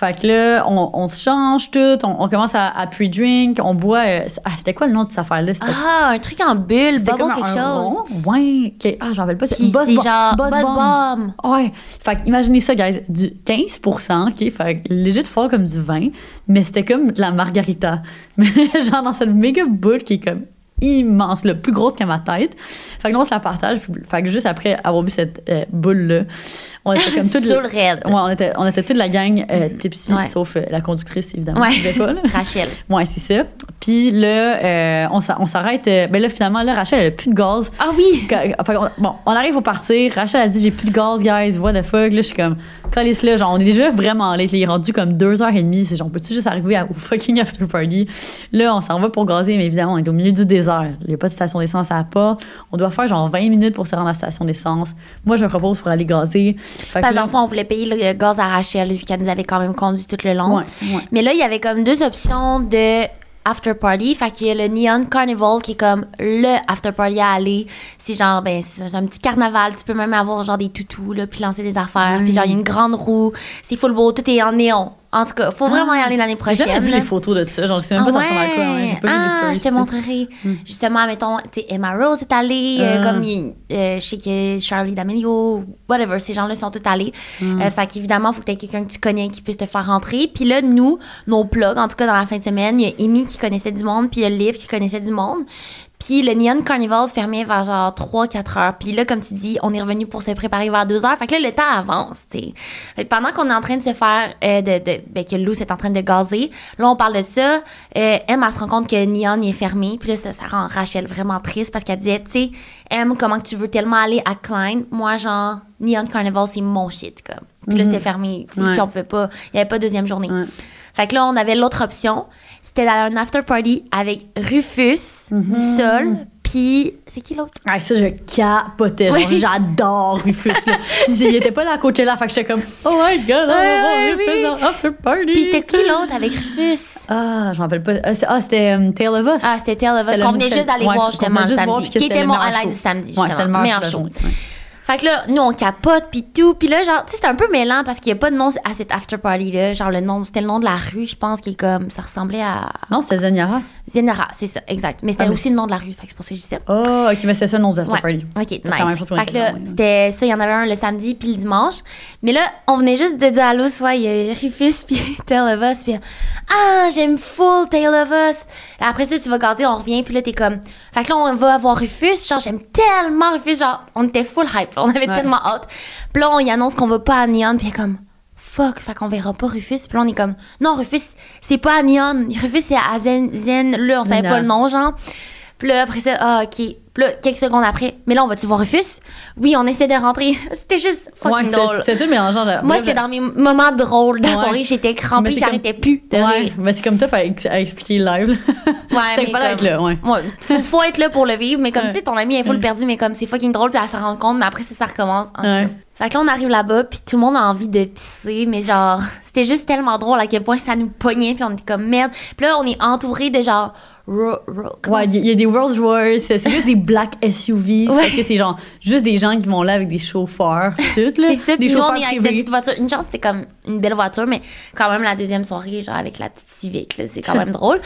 Fait que là, on, on se change tout, on, on commence à, à pre-drink, on boit. euh, ah, c'était quoi le nom de cette affaire-là? Ah, un truc en bulle, c'était bubble comme quelque un chose. rond? Ouais. Ah, j'en rappelle pas. Puis Buzz c'est Bomb. genre Buzz Buzz Bomb. Bomb. Ouais. Fait que imaginez ça, guys. Du 15% OK? Fait que legit fort comme du vin, mais c'était comme de la margarita. Mais genre dans cette méga boule qui est comme immense, là, plus grosse que ma tête. Fait que là, on se la partage. Fait que juste après avoir bu cette euh, boule-là, on était comme toute. Ouais, on était, on était toute la gang euh, tipsy, Ouais. sauf euh, la conductrice, évidemment, Ouais. qui buvait pas. Là. Rachel. Ouais, c'est ça. Puis là, euh, on s'a- on s'arrête. euh, ben là, finalement, là, Rachel, elle a plus de gaz. Ah oui! Qu'on- bon, on arrive pour partir. Rachel a dit j'ai plus de gaz, guys. What the fuck? Là, je suis comme, calisse là. Genre, on est déjà vraiment late. là. Il est rendu comme deux heures et demie. C'est genre, peux-tu juste arriver à- au fucking after party? Là, on s'en va pour gazer, mais évidemment, on est au milieu du désert. Il n'y a pas de station d'essence à la porte. On doit faire genre 20 minutes pour se rendre à la station d'essence. Moi, je me propose pour aller gazer. Fait que Parce qu'en fond, on voulait payer le gaz à Rachel vu qu'elle nous avait quand même conduit tout le long. Ouais, ouais. Mais là, il y avait comme deux options de after party. Fait qu'il y a le Neon Carnival qui est comme le after party à aller. C'est genre, ben, c'est un petit carnaval. Tu peux même avoir genre des toutous, là, puis lancer des affaires. Puis genre, il y a une grande roue. C'est full beau. Tout est en néon. En tout cas, faut vraiment y aller l'année J'ai jamais prochaine. vu là. les photos de ça. Genre, je sais même Ah pas ça ressemble à quoi. J'ai vu les ah, stories. je te montrerai. Hmm. Justement, mettons, tu Emma Rose est allée, euh, Ah. comme euh, je sais que Charlie D'Amelio, whatever, ces gens-là sont tous allés. Hmm. Euh, fait qu'évidemment, il faut que tu aies quelqu'un que tu connais qui puisse te faire rentrer. Puis là, nous, nos plugs, en tout cas dans la fin de semaine, il y a Amy qui connaissait du monde, puis il y a Liv qui connaissait du monde. Puis le Neon Carnival fermait vers genre 3-4 heures. Puis là, comme tu dis, on est revenu pour se préparer vers 2 heures. Fait que là, le temps avance, tu sais. Pendant qu'on est en train de se faire, euh, de, de- ben, que Lou est en train de gazer, là, on parle de ça. Euh, M, elle se rend compte que Neon est fermé. Puis là, ça, ça rend Rachel vraiment triste parce qu'elle disait, tu sais, M, comment que tu veux tellement aller à Klein? Moi, genre, Neon Carnival, c'est mon shit, comme. Puis là, c'était fermé. Puis on pouvait pas, il y avait pas de deuxième journée. Ouais. Fait que là, on avait l'autre option. C'était à un after party avec Rufus, Mhm. Sol, puis c'est qui l'autre? Ah, ça, je capotais. Oui. j'adore Rufus. Là. Puis il était pas là à Coachella, fait que j'étais comme, oh my god, on va Ouais, voir ouais, Rufus en after party. Puis c'était qui l'autre avec Rufus? Ah, je m'en rappelle pas. Ah, Ah, c'était um, Tale of Us. Ah, c'était Tale of Us, qu'on venait juste d'aller ouais, voir justement le samedi. Qui était mon highlight du samedi, Ouais, justement. c'était le meilleur meilleur show ouais. Fait que là, nous, on capote, puis tout. Puis là, genre, tu sais, c'est un peu mêlant parce qu'il n'y a pas de nom à cet after party-là. Genre, le nom, c'était le nom de la rue, je pense, qui est comme, ça ressemblait à Non, c'était Zanyara. Zenara, c'est ça, exact. Mais c'était Ah, mais- aussi le nom de la rue, fait c'est pour ça que je dis ça. Oh, ok, mais c'était ça le nom du after Ouais. party. OK, C'est même nice. chose Fait que là, ouais. c'était ça, il y en avait un le samedi puis le dimanche. Mais là, on venait juste de dire à l'eau, soit il y a Rufus puis Tale of Us, puis ah, j'aime full Tale of Us. Après ça, tu vas gazer, on revient, puis là, t'es comme. Fait que là, on va voir Rufus, genre, j'aime tellement Rufus, genre, on était full hype, on avait Ouais. tellement hâte. Puis là, on y annonce qu'on va pas à Neon, puis comme. Fuck, fait qu'on verra pas Rufus. Puis là, on est comme, non, Rufus, c'est pas à Neon. Rufus, c'est à Zen, Zen, là, on savait pas le nom, genre. Puis là, après ça, ah, ok. Puis là, quelques secondes après, mais là, on va-tu voir Rufus? Oui, on essaie de rentrer. C'était juste fucking drôle. c'était tout mélangeant. genre, Moi, c'était dans mes moments drôles. Dans Ouais. son rire, j'étais crampée, j'arrêtais plus de Ouais, rire. mais c'est comme toi à, ex- à expliquer live. là. Ouais, mais pas comme- être là, ouais. Ouais, faut, faut être là pour le vivre, mais comme tu sais, ton ami est full Ouais. perdu, mais comme c'est fucking drôle, puis elle s'en rend compte, mais après ça, ça recommence. En. Fait que là, on arrive là-bas, puis tout le monde a envie de pisser, mais genre, c'était juste tellement drôle à quel point ça nous pognait, puis on était comme merde. Puis là, on est entouré de genre. ro- ro- comment Ouais, il y, a des Rolls Royce, c'est juste des black SUV. Ouais. Parce que c'est genre juste des gens qui vont là avec des chauffeurs, tout, là. C'est ça, des puis nous, on chauffeurs est avec. Une chance, c'était comme une belle voiture, mais quand même, la deuxième soirée, genre avec la petite Civic, là, c'est quand même drôle.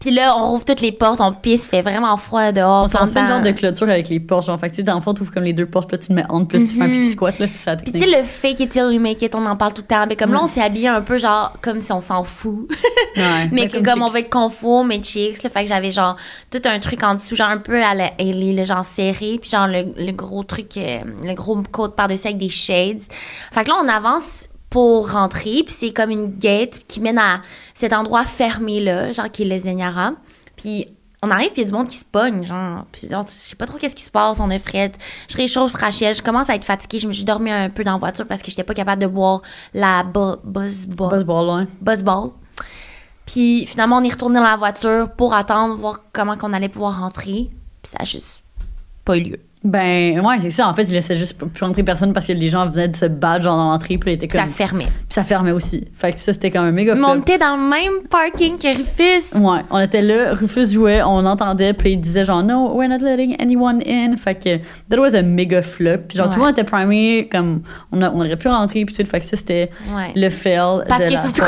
Puis là, on rouvre toutes les portes, on pisse, il fait vraiment froid dehors. On s'en fait une genre de clôture avec les portes. Genre, fait que, tu sais, dans le fond, tu ouvres comme les deux portes, puis là, tu te mets entre, puis là, tu fais un Mhm. pipi squat, là, c'est ça. la Puis tu technique. sais, le fake it till you make it, on en parle tout le temps. Mais comme là, on s'est habillé un peu genre comme si on s'en fout. Ouais, mais que comme on veut être confort, mais chicks. Là, fait que j'avais genre tout un truc en dessous, genre un peu à la Hailey, le genre serré. Puis genre le, le gros truc, euh, le gros coat par-dessus avec des shades. Fait que là, on avance pour rentrer. Puis c'est comme une gate qui mène à cet endroit fermé là, genre qui est le Zenyara. Puis on arrive, puis il y a du monde qui se pogne, genre. Puis on- je sais pas trop qu'est-ce qui se passe, on est frette. Je réchauffe Rachel, je commence à être fatiguée. Je me suis dormi un peu dans la voiture parce que j'étais pas capable de boire la bu- buzz ball. Buzz ball, ouais. Buzzball. Puis finalement, on est retourné dans la voiture pour attendre, voir comment qu'on allait pouvoir rentrer. Puis ça a juste pas eu lieu. Ben, ouais, c'est ça. En fait, il laissait juste plus rentrer personne parce que les gens venaient de se battre, genre, dans l'entrée, puis il était Puis ça comme. fermait. Puis ça fermait aussi. Fait que ça, c'était comme un méga Mais on flop. était dans le même parking que Rufus. Ouais, on était là, Rufus jouait, on entendait, puis il disait genre no, we're not letting anyone in. Fait que that was a méga flop. Puis genre tout le Ouais. monde était primé, comme on, a- on aurait pu rentrer, puis tout. Fait que ça c'était Ouais. le fail. Parce de que surtout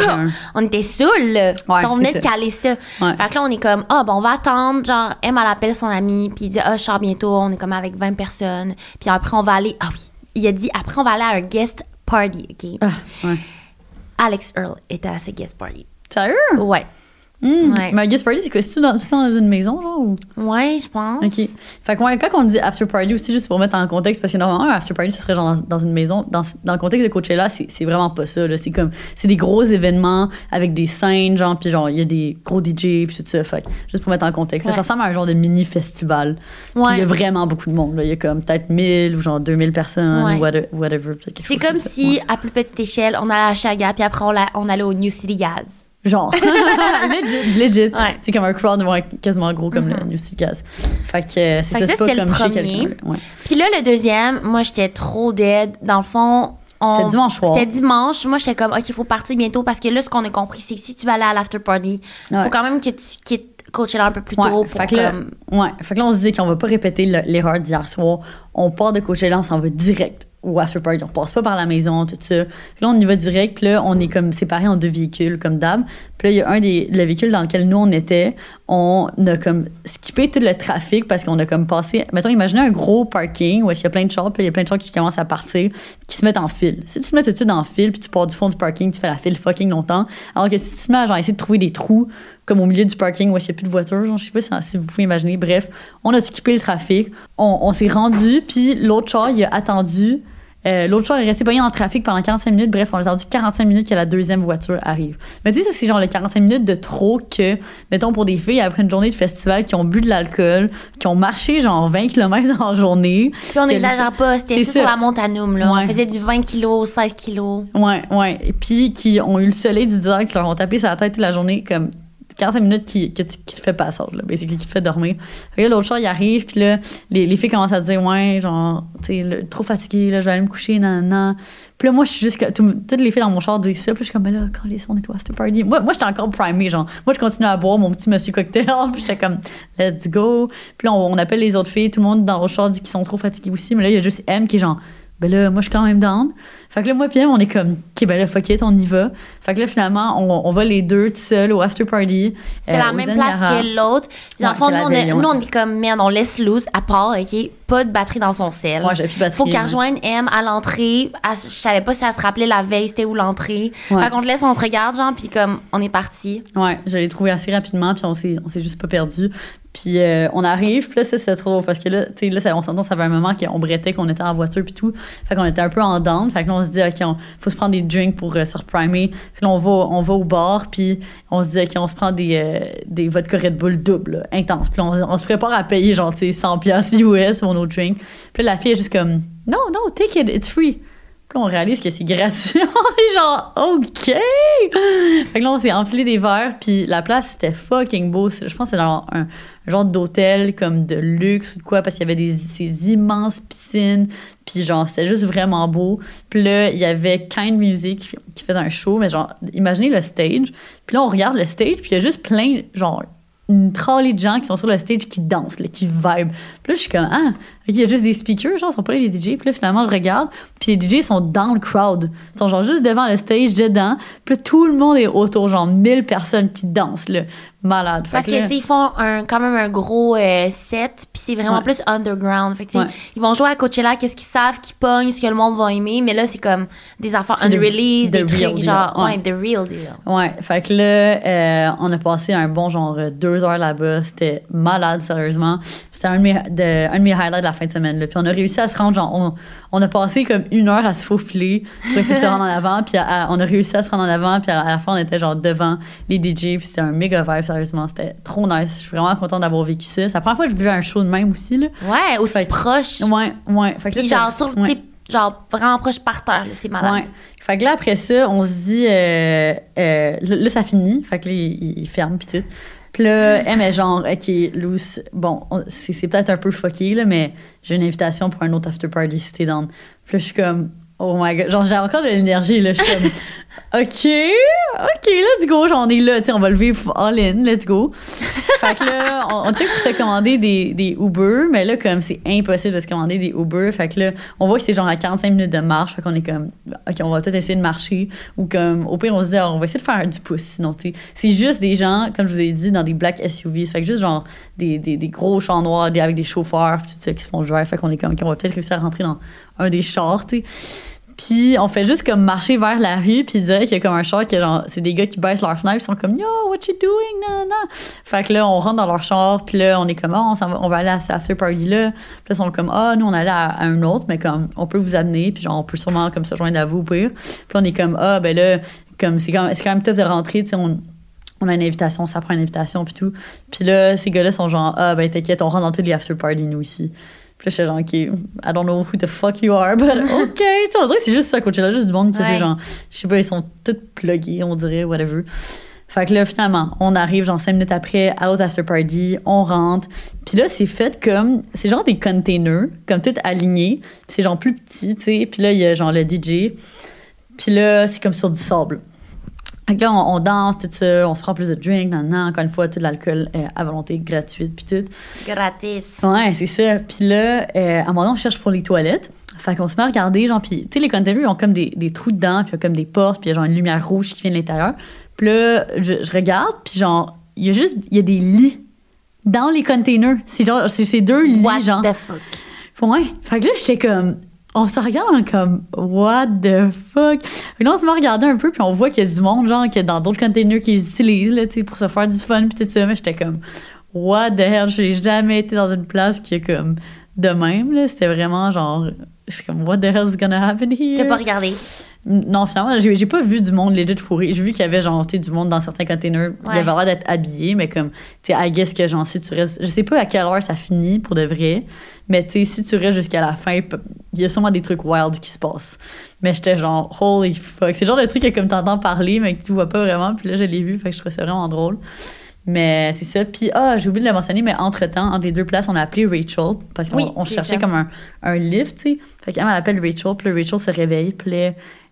on était saouls, là. Ouais, on venait de caler ça. Ouais. Fait que là, on est comme, ah, bon, on va attendre. Genre, Emma elle appelle son ami, puis il dit, ah, je sors bientôt. On est comme avec 20 personnes. Puis après, on va aller, ah oui, il a dit, après, on va aller à un guest party, OK? Ah, ouais. Alex Earl était à ce guest party. Sérieux? Ouais. Hmm. Ouais. Mais un guest party, c'est quoi? C'est-tu dans, dans une maison, genre? Ou? Ouais, je pense. OK. Fait que ouais, quand on dit after party aussi, juste pour mettre en contexte, parce que normalement, un after party, ce serait genre dans, dans une maison. Dans, dans le contexte de Coachella, c'est vraiment pas ça. là. C'est comme, c'est des gros événements avec des scènes, genre, puis genre, il y a des gros DJ, puis tout ça. Fait juste pour mettre en contexte, ça, Ouais. ça ressemble à un genre de mini-festival. Puis Ouais. il y a vraiment beaucoup de monde. là. Il y a comme peut-être 1000 ou genre 2000 personnes, Ouais. ou whatever. whatever, C'est comme si, à plus petite échelle, on allait à Chaga, puis après, on allait au New City Gas. Genre. legit, legit. Ouais. C'est comme un crowd quasiment gros comme le New Gas. Fait que euh, c'est ça, ça, c'était le premier. là. Ouais. Puis là, le deuxième, moi, j'étais trop dead. Dans le fond, on... C'était dimanche soir. C'était dimanche. Moi, j'étais comme, OK, il faut partir bientôt parce que là, ce qu'on a compris, c'est que si tu vas aller à l'after party, il Ouais. faut quand même que tu quittes Coachella un peu plus Ouais, tôt pour fait que là, comme... ouais, fait que là, on se dit qu'on va pas répéter le- l'erreur d'hier soir. On part de Coachella, on s'en va direct after party. On passe pas par la maison, tout ça. Puis là, on y va direct. Puis là, on est comme séparés en deux véhicules, comme d'hab. Puis là, il y a un des le véhicule dans lequel nous, on était. On a comme skippé tout le trafic parce qu'on a comme passé... Mettons, imaginez un gros parking où est-ce qu'il y a plein de chars, puis il y a plein de chars qui commencent à partir, qui se mettent en file. Si tu te mets tout de suite en file, puis tu pars du fond du parking, tu fais la file fucking longtemps. Alors que si tu te mets à genre, essayer de trouver des trous comme au milieu du parking où il n'y a plus de voitures. Genre, je sais pas si, vous pouvez imaginer. Bref, on a skippé le trafic. On, on s'est rendu, puis l'autre char, il a attendu. Euh, l'autre char est resté pogné dans le trafic pendant 45 minutes. Bref, on a attendu 45 minutes que la deuxième voiture arrive. Mais tu sais, c'est genre les 45 minutes de trop que, mettons, pour des filles, après une journée de festival, qui ont bu de l'alcool, qui ont marché genre 20 km dans la journée. Puis on n'exagère pas, c'était sur la montanum, là. Ouais. On faisait du 20 kilos, 16 kilos. Ouais, ouais. Et puis qui ont eu le soleil du désert, qui leur ont tapé sur la tête toute la journée, comme 45 minutes qui, te fait passage, là, basically, qui te fait dormir. L'autre char, il arrive, puis là, les, les filles commencent à dire, ouais, genre, tu sais, trop fatigué, là, je vais aller me coucher, nan, nan. Puis là, moi, je suis juste tout- toutes les filles dans mon char disent ça, puis je suis comme, mais là, quand les on est au after party. Moi, moi j'étais encore primée, genre, moi, je continue à boire mon petit monsieur cocktail, puis j'étais comme, let's go. Puis là, on, on appelle les autres filles, tout le monde dans le char dit qu'ils sont trop fatigués aussi, mais là, il y a juste M qui est genre, ben là, moi, je suis quand même down. Fait que là, moi, puis M, on est comme, OK, ben là, fuck it, on y va. Fait que là, finalement, on, on va les deux tout seuls au after party. Euh, la aux même place que l'autre. Dans le fond, nous, on, est, nous, on est comme, merde, on laisse loose, à part, OK? Pas de batterie dans son sel. Ouais, plus de batterie. Faut qu'elle rejoigne M à l'entrée. Je savais pas si elle se rappelait la veille, c'était où l'entrée. Ouais. Fait qu'on te laisse, on te regarde, genre, puis comme, on est parti. Ouais, je l'ai trouvé assez rapidement, puis on s'est, on s'est juste pas perdu. Puis euh, on arrive, puis là, ça, c'était trop parce que là, tu sais, là, on s'entend, ça fait un moment qu'on brettait, qu'on était en voiture, puis tout. Fait qu'on était un peu en down. Fait que là, on se dit, OK, on, faut se prendre des drinks pour euh, se reprimer. Puis là, on va, on va au bar, puis on se dit, OK, on se prend des, euh, des vodka Red Bull double, intense. Puis on, on se prépare à payer, genre, tu sais, 100 piastres US pour nos drinks. Puis la fille est juste comme, non, non, take it, it's free. Puis là, on réalise que c'est gratuit. on est genre, OK! Fait que là, on s'est enfilé des verres, puis la place, c'était fucking beau. C'est- Je pense que c'est dans un genre d'hôtel comme de luxe ou quoi, parce qu'il y avait ces immenses piscines, puis genre, c'était juste vraiment beau. Puis là, il y avait Kind Music qui faisait un show, mais genre, imaginez le stage. Puis là, on regarde le stage, puis il y a juste plein, genre, une trolley de gens qui sont sur le stage qui dansent, qui vibe. Puis là, je suis comme, ah, il y a juste des speakers, genre, ils sont pas les DJ. Puis là, finalement, je regarde, puis les DJ sont dans le crowd. Ils sont genre juste devant le stage, dedans. Puis tout le monde est autour, genre 1000 personnes qui dansent, là. Malade. Parce que, là- tu sais, ils font un, quand même un gros euh, set, puis c'est vraiment Ouais. plus underground. Fait que, Ouais. ils vont jouer à Coachella, qu'est-ce qu'ils savent, qu'ils pognent, ce que le monde va aimer, mais là, c'est comme des affaires unreleased, des trucs deal. genre, Ouais. ouais, the real deal. Ouais, fait que là, euh, on a passé un bon genre deux heures là-bas. C'était malade, sérieusement. C'était un, de un de mes highlights de la fin de semaine. Là. Puis on a réussi à se rendre, genre, on, on a passé comme une heure à se faufiler pour essayer de se rendre en avant. Puis à- à- on a réussi à se rendre en avant. Puis à, à la fin, on était genre devant les DJ. Puis c'était un méga vibe, sérieusement. C'était trop nice. Je suis vraiment contente d'avoir vécu ça. C'est la première fois que je vivais un show de même aussi. Là. Ouais, aussi Fait proche. Ouais, ouais. Fait que Puis genre, sur, ouais. tu sais, genre, vraiment proche par terre, c'est malade. Ouais. Fait que là, après ça, on se dit, euh, euh, là, là, ça finit. Fait que là, il, il ferme, puis tout. Puis là, elle est genre, OK, loose. Bon, on- c'est peut-être un peu fucké, là, mais j'ai une invitation pour un autre after party si down. Puis là, je suis comme, oh my god. Genre, j'ai encore de l'énergie, là. Je suis comme, OK, OK, let's go. Genre, on est là, on va le vivre all in, let's go. Fait que là, on, check pour se commander des, des Uber, mais là, comme c'est impossible de se commander des Uber, fait que là, on voit que c'est genre à 45 minutes de marche, fait qu'on est comme, OK, on va peut-être essayer de marcher, ou comme, au pire, on se dit, Ah, on va essayer de faire du pouce, c'est juste des gens, comme je vous ai dit, dans des black SUVs, fait que juste genre des, des, des gros chars noirs avec des chauffeurs, tout ça, qui se font jouer, fait qu'on est comme, OK, on va peut-être réussir à rentrer dans un des chars, tu sais. Puis on fait juste comme marcher vers la rue, puis dire qu'il y a comme un char genre, c'est des gars qui baissent leur fenêtre, ils sont comme Yo, what you doing? Non, non. Fait que là, on rentre dans leur char, puis là, on est comme, oh, on, va, on va aller à cette after party là. Puis là, ils sont comme, ah, nous, on allait à, à un autre, mais comme, on peut vous amener, puis genre, on peut sûrement comme se joindre à vous au pire. Puis on est comme, ah, ben là, comme, c'est quand, même- quand même tough de rentrer, tu sais, on, on a une invitation, ça prend une invitation, puis tout. Puis là, ces gars-là sont genre, ah, ben t'inquiète, on rentre dans tous les after parties, nous aussi. Puis là, j'étais genre, OK, I don't know who the fuck you are, but OK. tu on dirait que c'est juste ça, Coachella, juste du monde qui Ouais. genre, je sais pas, ils sont tous pluggés, on dirait, whatever. Fait que là, finalement, on arrive genre cinq minutes après à l'autre after party, on rentre. Puis là, c'est fait comme, c'est genre des containers, comme tout alignés. Puis c'est genre plus petit, tu sais. Puis là, il y a genre le DJ. Puis là, c'est comme sur du sable. Fait que là, on, on danse, tout ça, on se prend plus de drink, nan, nan, encore une fois, tout l'alcool euh, à volonté gratuite, puis tout. Gratis. Ouais, c'est ça. Puis là, euh, à un moment donné, on cherche pour les toilettes. Fait qu'on se met à regarder, genre, puis, tu sais, les containers, ils ont comme des, des trous dedans, puis il y a comme des portes, puis il y a genre une lumière rouge qui vient de l'intérieur. Puis là, je, je regarde, puis genre, il y a juste, il y a des lits dans les containers. C'est genre, c'est deux lits, What genre. the fuck? Ouais. Fait que là, j'étais comme. On se regarde est comme What the fuck? Que là, on se met à regarder un peu, puis on voit qu'il y a du monde, genre, que dans d'autres containers qu'ils utilisent, là, pour se faire du fun, puis tout ça. Mais j'étais comme What the hell? J'ai jamais été dans une place qui est comme de même, là. C'était vraiment genre. Je suis comme What the hell is gonna happen here? T'as pas regardé? Non, finalement, j'ai j'ai pas vu du monde legit fourré. J'ai vu qu'il y avait genre, du monde dans certains containers. Il Ouais. avait l'air d'être habillé, mais comme, tu sais, I guess que genre, si tu restes. Je sais pas à quelle heure ça finit pour de vrai, mais tu sais, si tu restes jusqu'à la fin, il y a sûrement des trucs wild qui se passent. Mais j'étais genre, holy fuck. C'est le genre de truc que comme t'entends parler, mais que tu vois pas vraiment. Puis là, je l'ai vu, fait que je trouvais ça vraiment drôle. Mais c'est ça. Puis, ah, j'ai oublié de le mentionner, mais entre-temps, entre les deux places, on a appelé Rachel parce qu'on Oui, cherchait ça. comme un, un lift, tu sais. Fait qu'elle elle appelle Rachel, puis Rachel se réveille, puis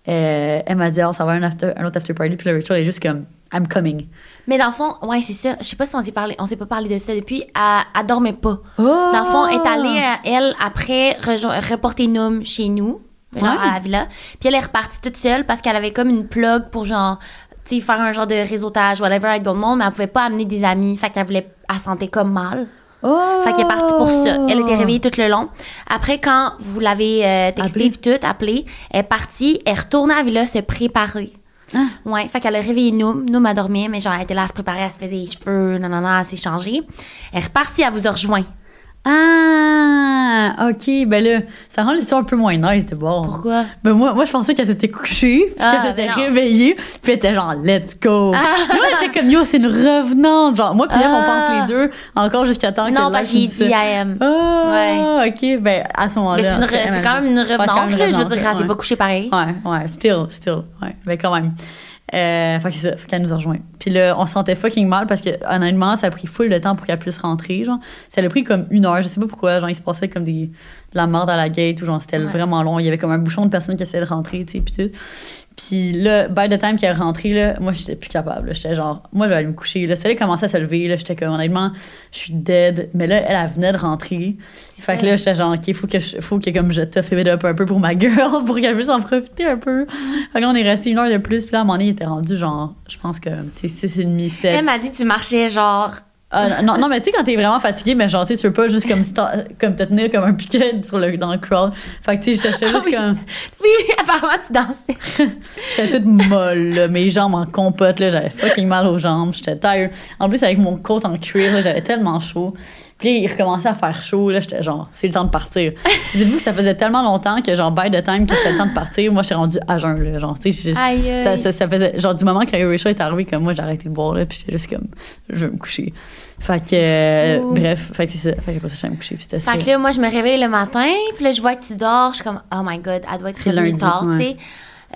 euh, elle m'a dit, oh, ça va un, after, un autre after party, puis là, Rachel est juste comme, I'm coming. Mais dans le fond, ouais, c'est ça. Je sais pas si on s'est parlé, on s'est pas parlé de ça depuis. Elle, elle dormait pas. Oh! Dans le fond, elle est allée, euh, elle, après, reporter Noom chez nous, genre Ouais. à la villa. Puis elle est repartie toute seule parce qu'elle avait comme une plug pour genre, tu sais, faire un genre de réseautage, whatever, avec d'autres monde, mais elle pouvait pas amener des amis. Fait qu'elle voulait, elle se sentait comme mal. Oh! Fait qu'elle est partie pour ça. Elle était réveillée tout le long. Après, quand vous l'avez euh, texté Appelé. puis tout, appelé, elle est partie, elle est retournée à la villa se préparer. Ah. Ouais, fait qu'elle a réveillé Noom. Noom a dormi, mais genre, elle était là à se préparer, elle se faisait les cheveux, non, elle s'est changée. Elle est repartie, elle vous a rejoint. Ah! OK, ben là, ça rend l'histoire un peu moins nice de bord. Pourquoi? Ben moi, moi, je pensais qu'elle s'était couchée, puis Ah, qu'elle s'était ben non. réveillée, puis elle était genre, let's go. Ah. Moi, elle était comme, yo, c'est une revenante. Genre, moi, puis elle, on Ah. pense les deux, encore jusqu'à temps que Non, parce que j'ai dit am. Ah, OK, ben à ce moment-là. Mais c'est, quand même une revenante, là. Je veux dire, elle s'est pas couchée pareil. Ouais, ouais, still, still, ouais, mais quand même. Euh, fait que c'est ça, fait qu'elle nous a rejoint. Puis là, on se sentait fucking mal parce que honnêtement, ça a pris full de temps pour qu'elle puisse rentrer, genre. Ça a pris comme une heure, je sais pas pourquoi, genre il se passait comme des, de la merde à la gate ou genre c'était Ouais. vraiment long. Il y avait comme un bouchon de personnes qui essayaient de rentrer, tu sais, puis tout. Puis là, by the time qu'elle est rentrée, là, moi j'étais plus capable. J'étais genre, moi je vais aller me coucher. Là, elle commençait à se lever, là, j'étais comme honnêtement, je suis dead. Mais là, elle, elle venait de rentrer. Fait que là, j'étais genre, OK, faut que, je, faut que comme je tough it up un peu pour ma girl, pour qu'elle puisse en profiter un peu. Fait que là, on est resté une heure de plus, puis là, à un moment donné, il était rendu genre, je pense que, tu sais, 6 et demi, 7. Elle m'a dit tu marchais genre. Ah, non, non, mais tu sais, quand t'es vraiment fatigué, mais genre, tu sais, tu veux pas juste comme, comme te tenir comme un piquet sur le, dans le crawl. Fait que, tu sais, j'étais Ah juste oui. comme, Oui, apparemment, tu dansais. j'étais toute molle, là, mes jambes en compote, là, j'avais fucking mal aux jambes, j'étais tired. En plus, avec mon coat en cuir, là, j'avais tellement chaud. Puis il recommençait à faire chaud, là, j'étais genre, c'est le temps de partir. Dites-vous que ça faisait tellement longtemps que, genre, by the time que c'était le temps de partir, moi, j'étais rendue à jeun, là, genre, tu sais, ça, ça, ça faisait, genre, du moment que est arrivée, comme moi, j'ai arrêté de boire, là, puis j'étais juste comme, je vais me coucher. Fait que, euh, bref, fait que c'est ça. Fait que après ça, je suis me coucher, puis c'était. Fait que là, moi, je me réveille le matin, puis là, je vois que tu dors. Je suis comme, oh my god, elle doit être revenue tard, ouais. tu sais.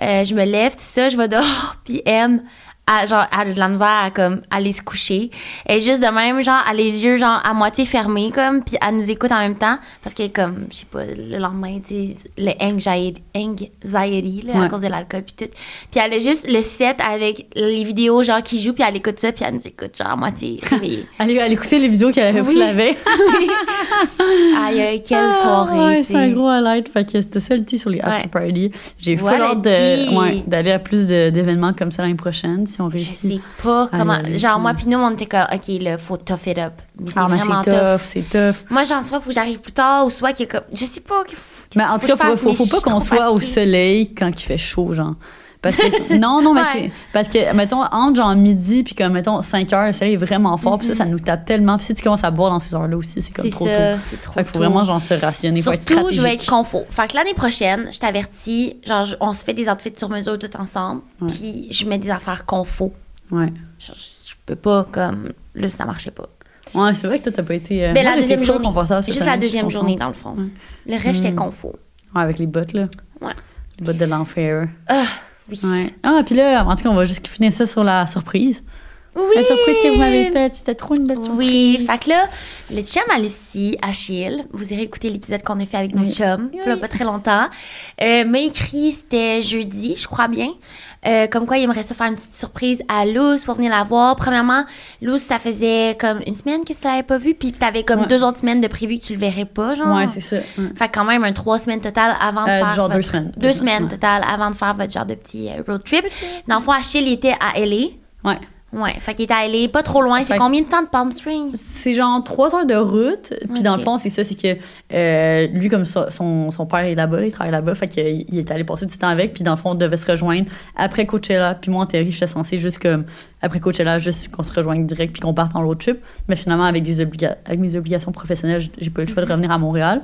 Euh, je me lève, tout ça, je vais dehors, puis M, elle, genre, elle a de la misère à, comme, aller se coucher. Elle est juste de même, genre, elle a les yeux, genre, à moitié fermés, comme, puis elle nous écoute en même temps, parce que, comme, je sais pas, le lendemain, tu sais, le anxiety, anxiety là, à cause de l'alcool, puis tout. Puis elle a juste le set avec les vidéos, genre, qui jouent, puis elle écoute ça, puis elle nous écoute, genre, à moitié réveillée. Allez, allez écouter les vidéos qu'elle avait Oui. la veille. Aïe, quelle Ah, soirée, ouais, c'est un gros highlight. Fait que c'était ça le sur les after Ouais. party. J'ai full hâte d'aller à plus d'événements comme ça l'année prochaine, si on Je réussit. sais pas comment. aller. Genre, moi, puis nous, on était comme, OK, là, faut tough it up. Mais c'est Ah, vraiment tough. tough, c'est tough. Moi, j'en sais pas, faut que j'arrive plus tard, ou soit comme. Je sais pas. faut- Mais en tout que cas, je faut, faut, faut je pas qu'on soit au soleil quand il fait chaud, genre. Parce que, non, non, mais Ouais. c'est. Parce que, mettons, entre genre midi puis comme, mettons, 5 heures, le soleil est vraiment fort, puis ça, ça nous tape tellement. Puis si tu commences à boire dans ces heures-là aussi, c'est comme C'est trop ça, tôt. c'est trop Fait qu'il faut vraiment, genre, se rationner, faut être Surtout, stratégique. je vais être confort. Fait que l'année prochaine, je t'avertis, genre, on se fait des outfits sur mesure tout ensemble, puis je mets des affaires confort. Ouais. Genre, je, je peux pas, comme. Là, ça marchait pas. Ouais, c'est vrai que toi, t'as pas été. euh, Mais moi, la deuxième journée. Juste la année, deuxième journée, dans le fond. Ouais. Le reste, j'étais Mm. confort. Ouais, avec les bottes, là. Ouais. Les bottes de l'enfer. Ah, oui. Ouais. Ah, puis là, en tout cas, on va juste finir ça sur la surprise. Oui! La surprise que vous m'avez faite, c'était trop une belle surprise. Oui, fait que là, le chum à Lucie, Achille, vous irez écouter l'épisode qu'on a fait avec Oui. notre chum, il y a Oui. pas très longtemps, euh, m'a écrit, c'était jeudi, je crois bien, euh, comme quoi il aimerait ça faire une petite surprise à Luz pour venir la voir. Premièrement, Luz, ça faisait comme une semaine que tu l'avais pas vu, puis t'avais comme Ouais. deux autres semaines de prévu que tu le verrais pas, genre. Ouais, c'est ça. ouais. Fait que quand même un trois semaines total avant de Euh, faire genre deux votre- semaines. deux Deux semaines ouais. total avant de faire votre genre de petit euh, road trip. Dans le fond, Achille il était à LA. Ouais. Ouais, fait qu'il à LA, pas trop loin. C'est combien de temps de Palm Springs? C'est genre trois heures de route. Puis dans le fond, c'est ça, c'est que euh, lui, comme ça, son, son père est là-bas, il travaille là-bas, fait qu'il il est allé passer du temps avec. Puis dans le fond, on devait se rejoindre après Coachella. Puis moi, en théorie, j'étais censée juste comme après Coachella, juste qu'on se rejoigne direct puis qu'on parte en road trip. Mais finalement, avec des obliga avec mes obligations professionnelles, j'ai- pas eu le choix de revenir à Montréal.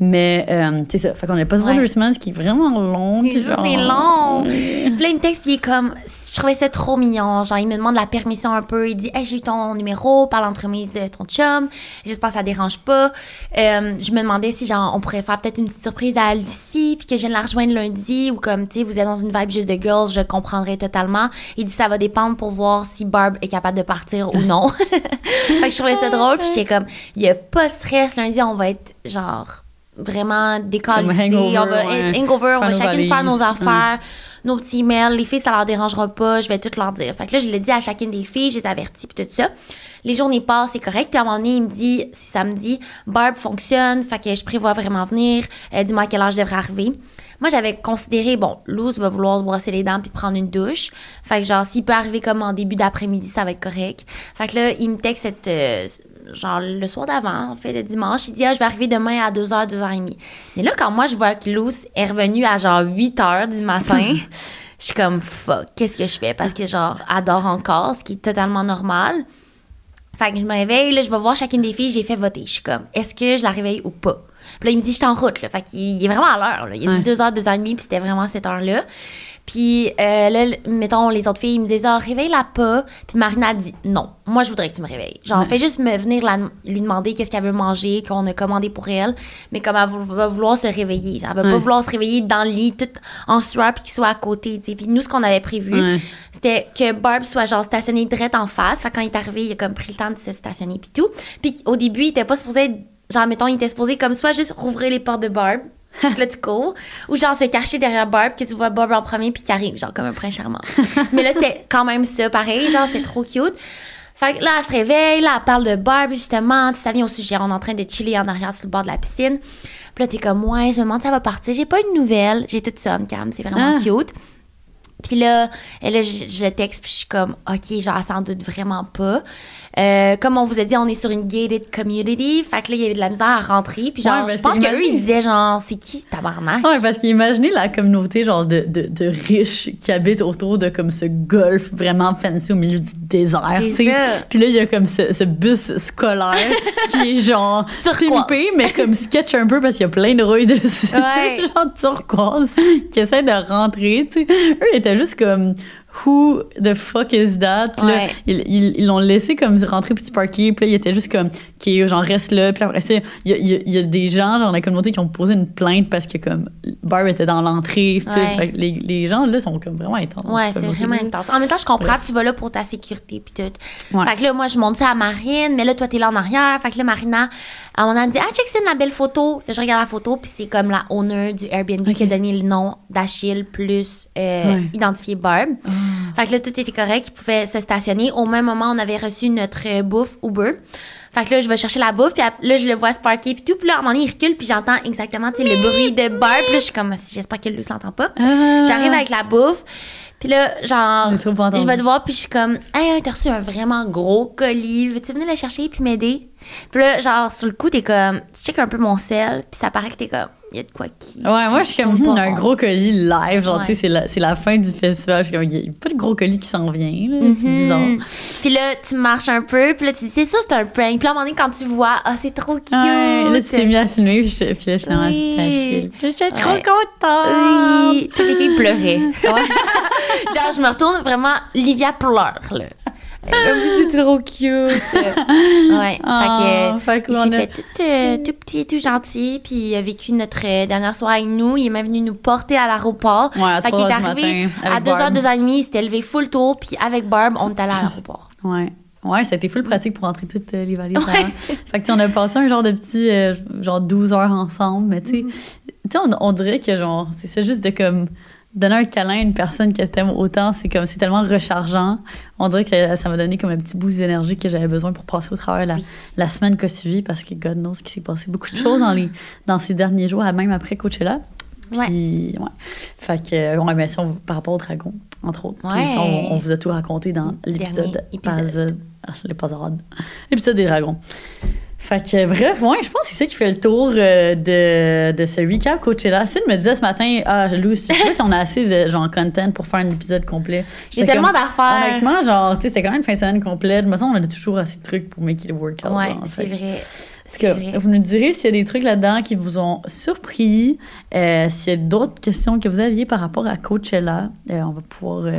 Mais euh, c'est ça. Fait qu'on a pas Ouais. deux semaines, ce qui est vraiment long. Genre- c'est long. Puis là, il me texte, puis il est comme, je trouvais ça trop mignon. Genre, il me demande la permission un peu. Il dit, hey, j'ai eu ton numéro par l'entremise de ton chum. J'espère que ça dérange pas. Euh, je me demandais si, genre, on pourrait faire peut-être une petite surprise à Lucie, puis que je vienne la rejoindre lundi, ou comme, tu sais, vous êtes dans une vibe juste de girls, je comprendrais totalement. Il dit, ça va dépendre pour voir si Barb est capable de partir ou non. fait que je trouvais ça drôle, puis j'étais comme, il y a pas de stress. Lundi, on va être, genre, vraiment décalissés. hangover, On va ouais. être hangover, on va chacune faire nos affaires, nos petits emails. Les filles, ça leur dérangera pas, je vais tout leur dire. Fait que là, je l'ai dit à chacune des filles, je les avertis, puis tout ça. Les journées passent, c'est correct. Puis à un moment donné, il me dit, c'est samedi, Barb fonctionne, fait que je prévois vraiment venir. Euh, Dis-moi à quelle heure je devrais arriver. Moi, j'avais considéré, bon, Luz va vouloir se brosser les dents puis prendre une douche. Fait que genre, s'il peut arriver comme en début d'après-midi, ça va être correct. Fait que là, il me texte cette, euh, genre le soir d'avant, en fait, le dimanche. Il dit, ah, je vais arriver demain à 2h, 2h30. Mais là, quand moi, je vois que Luz est revenue à genre 8h du matin, je suis comme, fuck, qu'est-ce que je fais? Parce que genre, dort encore, ce qui est totalement normal. Fait que je me réveille, là, je vais voir chacune des filles, j'ai fait voter. Je suis comme, est-ce que je la réveille ou pas? Puis là, il me dit, je suis en route, là. Fait qu'il il est vraiment à l'heure, là. Il a dit 2h, 2h30, puis c'était vraiment cette heure-là. Puis euh, là, mettons, les autres filles, ils me disaient, ah, réveille-la pas. Puis Marina dit, non, moi, je voudrais que tu me réveilles. Genre, Ouais. fais juste me venir la- lui demander qu'est-ce qu'elle veut manger, qu'on a commandé pour elle. Mais comme elle va vouloir se réveiller. Elle va pas vouloir se réveiller dans le lit, tout en sueur, puis qu'il soit à côté, tu sais. Puis nous, ce qu'on avait prévu, Ouais. c'était que Barb soit genre stationné direct en face. Fait que quand il est arrivé, il a comme pris le temps de se stationner puis tout. Puis au début, il était pas supposé être- genre mettons, il était supposé comme soit juste rouvrir les portes de Barb. Tu cours. Ou genre se cacher derrière Barb, que tu vois Barb en premier puis qui arrive, genre comme un prince charmant. Mais là, c'était quand même ça, pareil. Genre, c'était trop cute. Fait que là, elle se réveille, là, elle parle de Barb, justement. Ça vient au sujet. On est en train de chiller en arrière sur le bord de la piscine. Puis là, t'es comme, ouais, je me demande si ça va partir. J'ai pas eu de nouvelles. J'ai tout ça, Cam. C'est vraiment Ah. cute. Puis là, et là je, je texte, puis je suis comme, OK, genre, elle s'en doute vraiment pas. Euh, comme on vous a dit, on est sur une gated community. Fait que là, il y avait de la misère à rentrer. Puis genre, Ouais, je pense que qu'eux, ils disaient, genre, c'est qui, tabarnak? Ouais, parce qu'imaginez la communauté genre de, de, de riches qui habitent autour de comme ce golfe vraiment fancy au milieu du désert. C'est tu sais. ça. Puis là, il y a comme ce, ce bus scolaire qui est genre pimpé, mais comme sketch un peu parce qu'il y a plein de rouilles dessus. Ouais. genre turquoise qui essaie de rentrer. tu sais. Eux, ils étaient juste comme Who the fuck is that? Puis là, Ouais. ils l'ont laissé comme rentrer se parquer. Puis là, il était juste comme, qui genre reste là. Puis après ça, il y a, y y des gens genre dans la communauté qui ont posé une plainte parce que comme Barb était dans l'entrée. Ouais. Les, les gens là sont comme vraiment intenses. Ouais, c'est vraiment ok. intense. En même temps, je comprends, tu vas là pour ta sécurité puis tout. Fait que là, moi, je monte ça à Marine, mais là, toi, t'es là en arrière. Fait que là, Marina, elle m'en a dit, ah, check, c'est la belle photo. Là, je regarde la photo, puis c'est comme la owner du Airbnb qui a donné le nom d'Achille plus euh, Ouais. identifié Barb. Fait que là, tout était correct, il pouvait se stationner. Au même moment, on avait reçu notre euh, bouffe Uber. Fait que là, je vais chercher la bouffe, puis là, je le vois se parker, puis tout. Puis là, à un moment donné, il recule, puis j'entends exactement, tu sais, le bruit de Barb. Puis là, je suis comme, j'espère que Luce l'entend pas. Ah. J'arrive avec la bouffe. Puis là, genre, je vais te voir, puis je suis comme, hey, t'as reçu un vraiment gros colis. Veux-tu venir le chercher puis m'aider? Puis là, genre, sur le coup, t'es comme, tu checkes un peu mon sel, puis ça paraît que t'es comme, il y a de quoi qui. Ouais, moi, je suis comme, hmm, un gros colis live. Genre, Ouais. tu sais, c'est la, c'est la fin du festival. Je suis comme, il n'y a pas de gros colis qui s'en vient. là. C'est Mhm. bizarre. Puis là, tu marches un peu, puis là, tu dis, c'est ça, c'est un prank. Puis là, à un moment donné, quand tu vois, ah, c'est trop cute. Ouais, là, tu t'es mis à filmer, puis, je- puis là, finalement, Oui. J'étais trop Ouais. contente. Oui, toutes les filles pleuraient. Genre, je me retourne vraiment, Livia pleure, là. Elle est comme, c'est trop cute. Ouais. Ah, fait que, il s'est a- fait tout, euh, tout petit, tout gentil, puis il a vécu notre euh, dernière soirée avec nous. Il est même venu nous porter à l'aéroport. Ouais, à fait 3 qu'il est arrivé à avec 2h, Barb. 2h30, il s'était levé full tour, puis avec Barb, on est allé à l'aéroport. Ouais. Ouais, ça a été full pratique pour rentrer toutes euh, les valises. Ouais. avant. Fait que, on a passé un genre de petit, genre 12 heures ensemble, mais tu sais, Mhm. tu sais, on, on dirait que genre, c'est ça juste de comme donner un câlin à une personne que t'aimes autant, c'est comme, c'est tellement rechargeant. On dirait que ça- m'a donné comme un petit boost d'énergie que j'avais besoin pour passer au travers la, Oui. la semaine qui a suivi parce que God knows qu'il s'est passé beaucoup de choses dans, les, dans ces derniers jours, même après Coachella. Puis, ouais. Fait que, euh, ouais, mais ça, on- par rapport au dragon, entre autres. Puis Ouais. ça, on, on vous a tout raconté dans l'épisode. L'épisode. L'épisode des dragons. Fait que, bref, ouais, je pense que c'est ça qui fait le tour euh, de, de ce recap Coachella. Sid me disait ce matin, ah, Lou, je sais pas si on a assez de genre content pour faire un épisode complet. J'ai tellement d'affaires. Honnêtement, genre, tu sais, c'était quand même une fin de semaine complète. De toute façon, on a toujours assez de trucs pour make it work out. Ouais, c'est vrai. Parce que vous nous direz s'il y a des trucs là-dedans qui vous ont surpris, euh, s'il y a d'autres questions que vous aviez par rapport à Coachella, euh, on va pouvoir euh,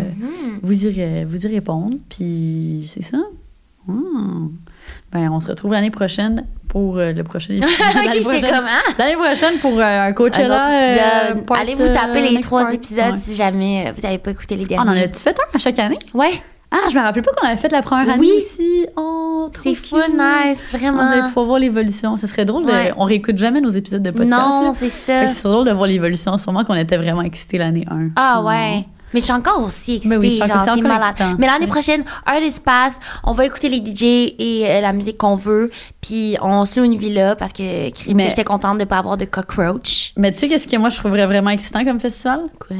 vous, y, ré- vous y répondre. Puis c'est ça. Hmm. Ben, on se retrouve l'année prochaine pour euh, le prochain épisode. L'année prochaine, hein? l'année prochaine pour euh, un Un Coachella. autre euh, épisode. Allez vous taper les trois part. épisodes Ouais. si jamais vous n'avez pas écouté les Ah, on en derniers. a-tu fait un à chaque année? Ouais, Ah, je me rappelais pas qu'on avait fait la première année Oui. aussi. Oh, trop c'est full nice, On allait vraiment. pouvoir voir l'évolution. Ça serait drôle de. Ouais. On réécoute jamais nos épisodes de podcast. Non, là. c'est ça. C'est drôle de voir l'évolution. Sûrement qu'on était vraiment excités l'année 1. Ah ouais. Mais je suis encore aussi excitée, Mais oui, je genre, c'est malade. excitant. Mais l'année prochaine, un espace, on va écouter les DJ et euh, la musique qu'on veut, puis on se loue une villa parce que Mais- j'étais contente de pas avoir de cockroach. Mais tu sais, qu'est-ce que moi je trouverais vraiment excitant comme festival? Quoi?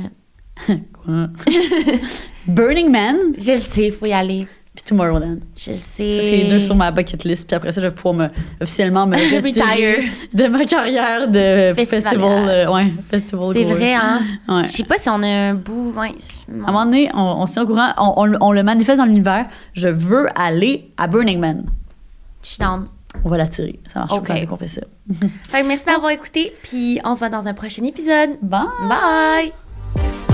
Quoi? Burning Man? Je le sais, faut y aller. Puis Tomorrowland. Je le Ça, sais. c'est les deux sur ma bucket list. Puis après ça, je vais pouvoir me, officiellement me retirer Retire. de ma carrière de festival. euh, ouais, festival C'est vrai, hein? Ouais. Je sais pas si on a un bout. Ouais. À un moment donné, on, on se tient au courant, on, on- on le manifeste dans l'univers. Je veux aller à Burning Man. Je suis down. On va l'attirer. Ça marche Ok. pas qu'on fait ça. Fait merci d'avoir écouté, puis on se voit dans un prochain épisode. Bye! Bye!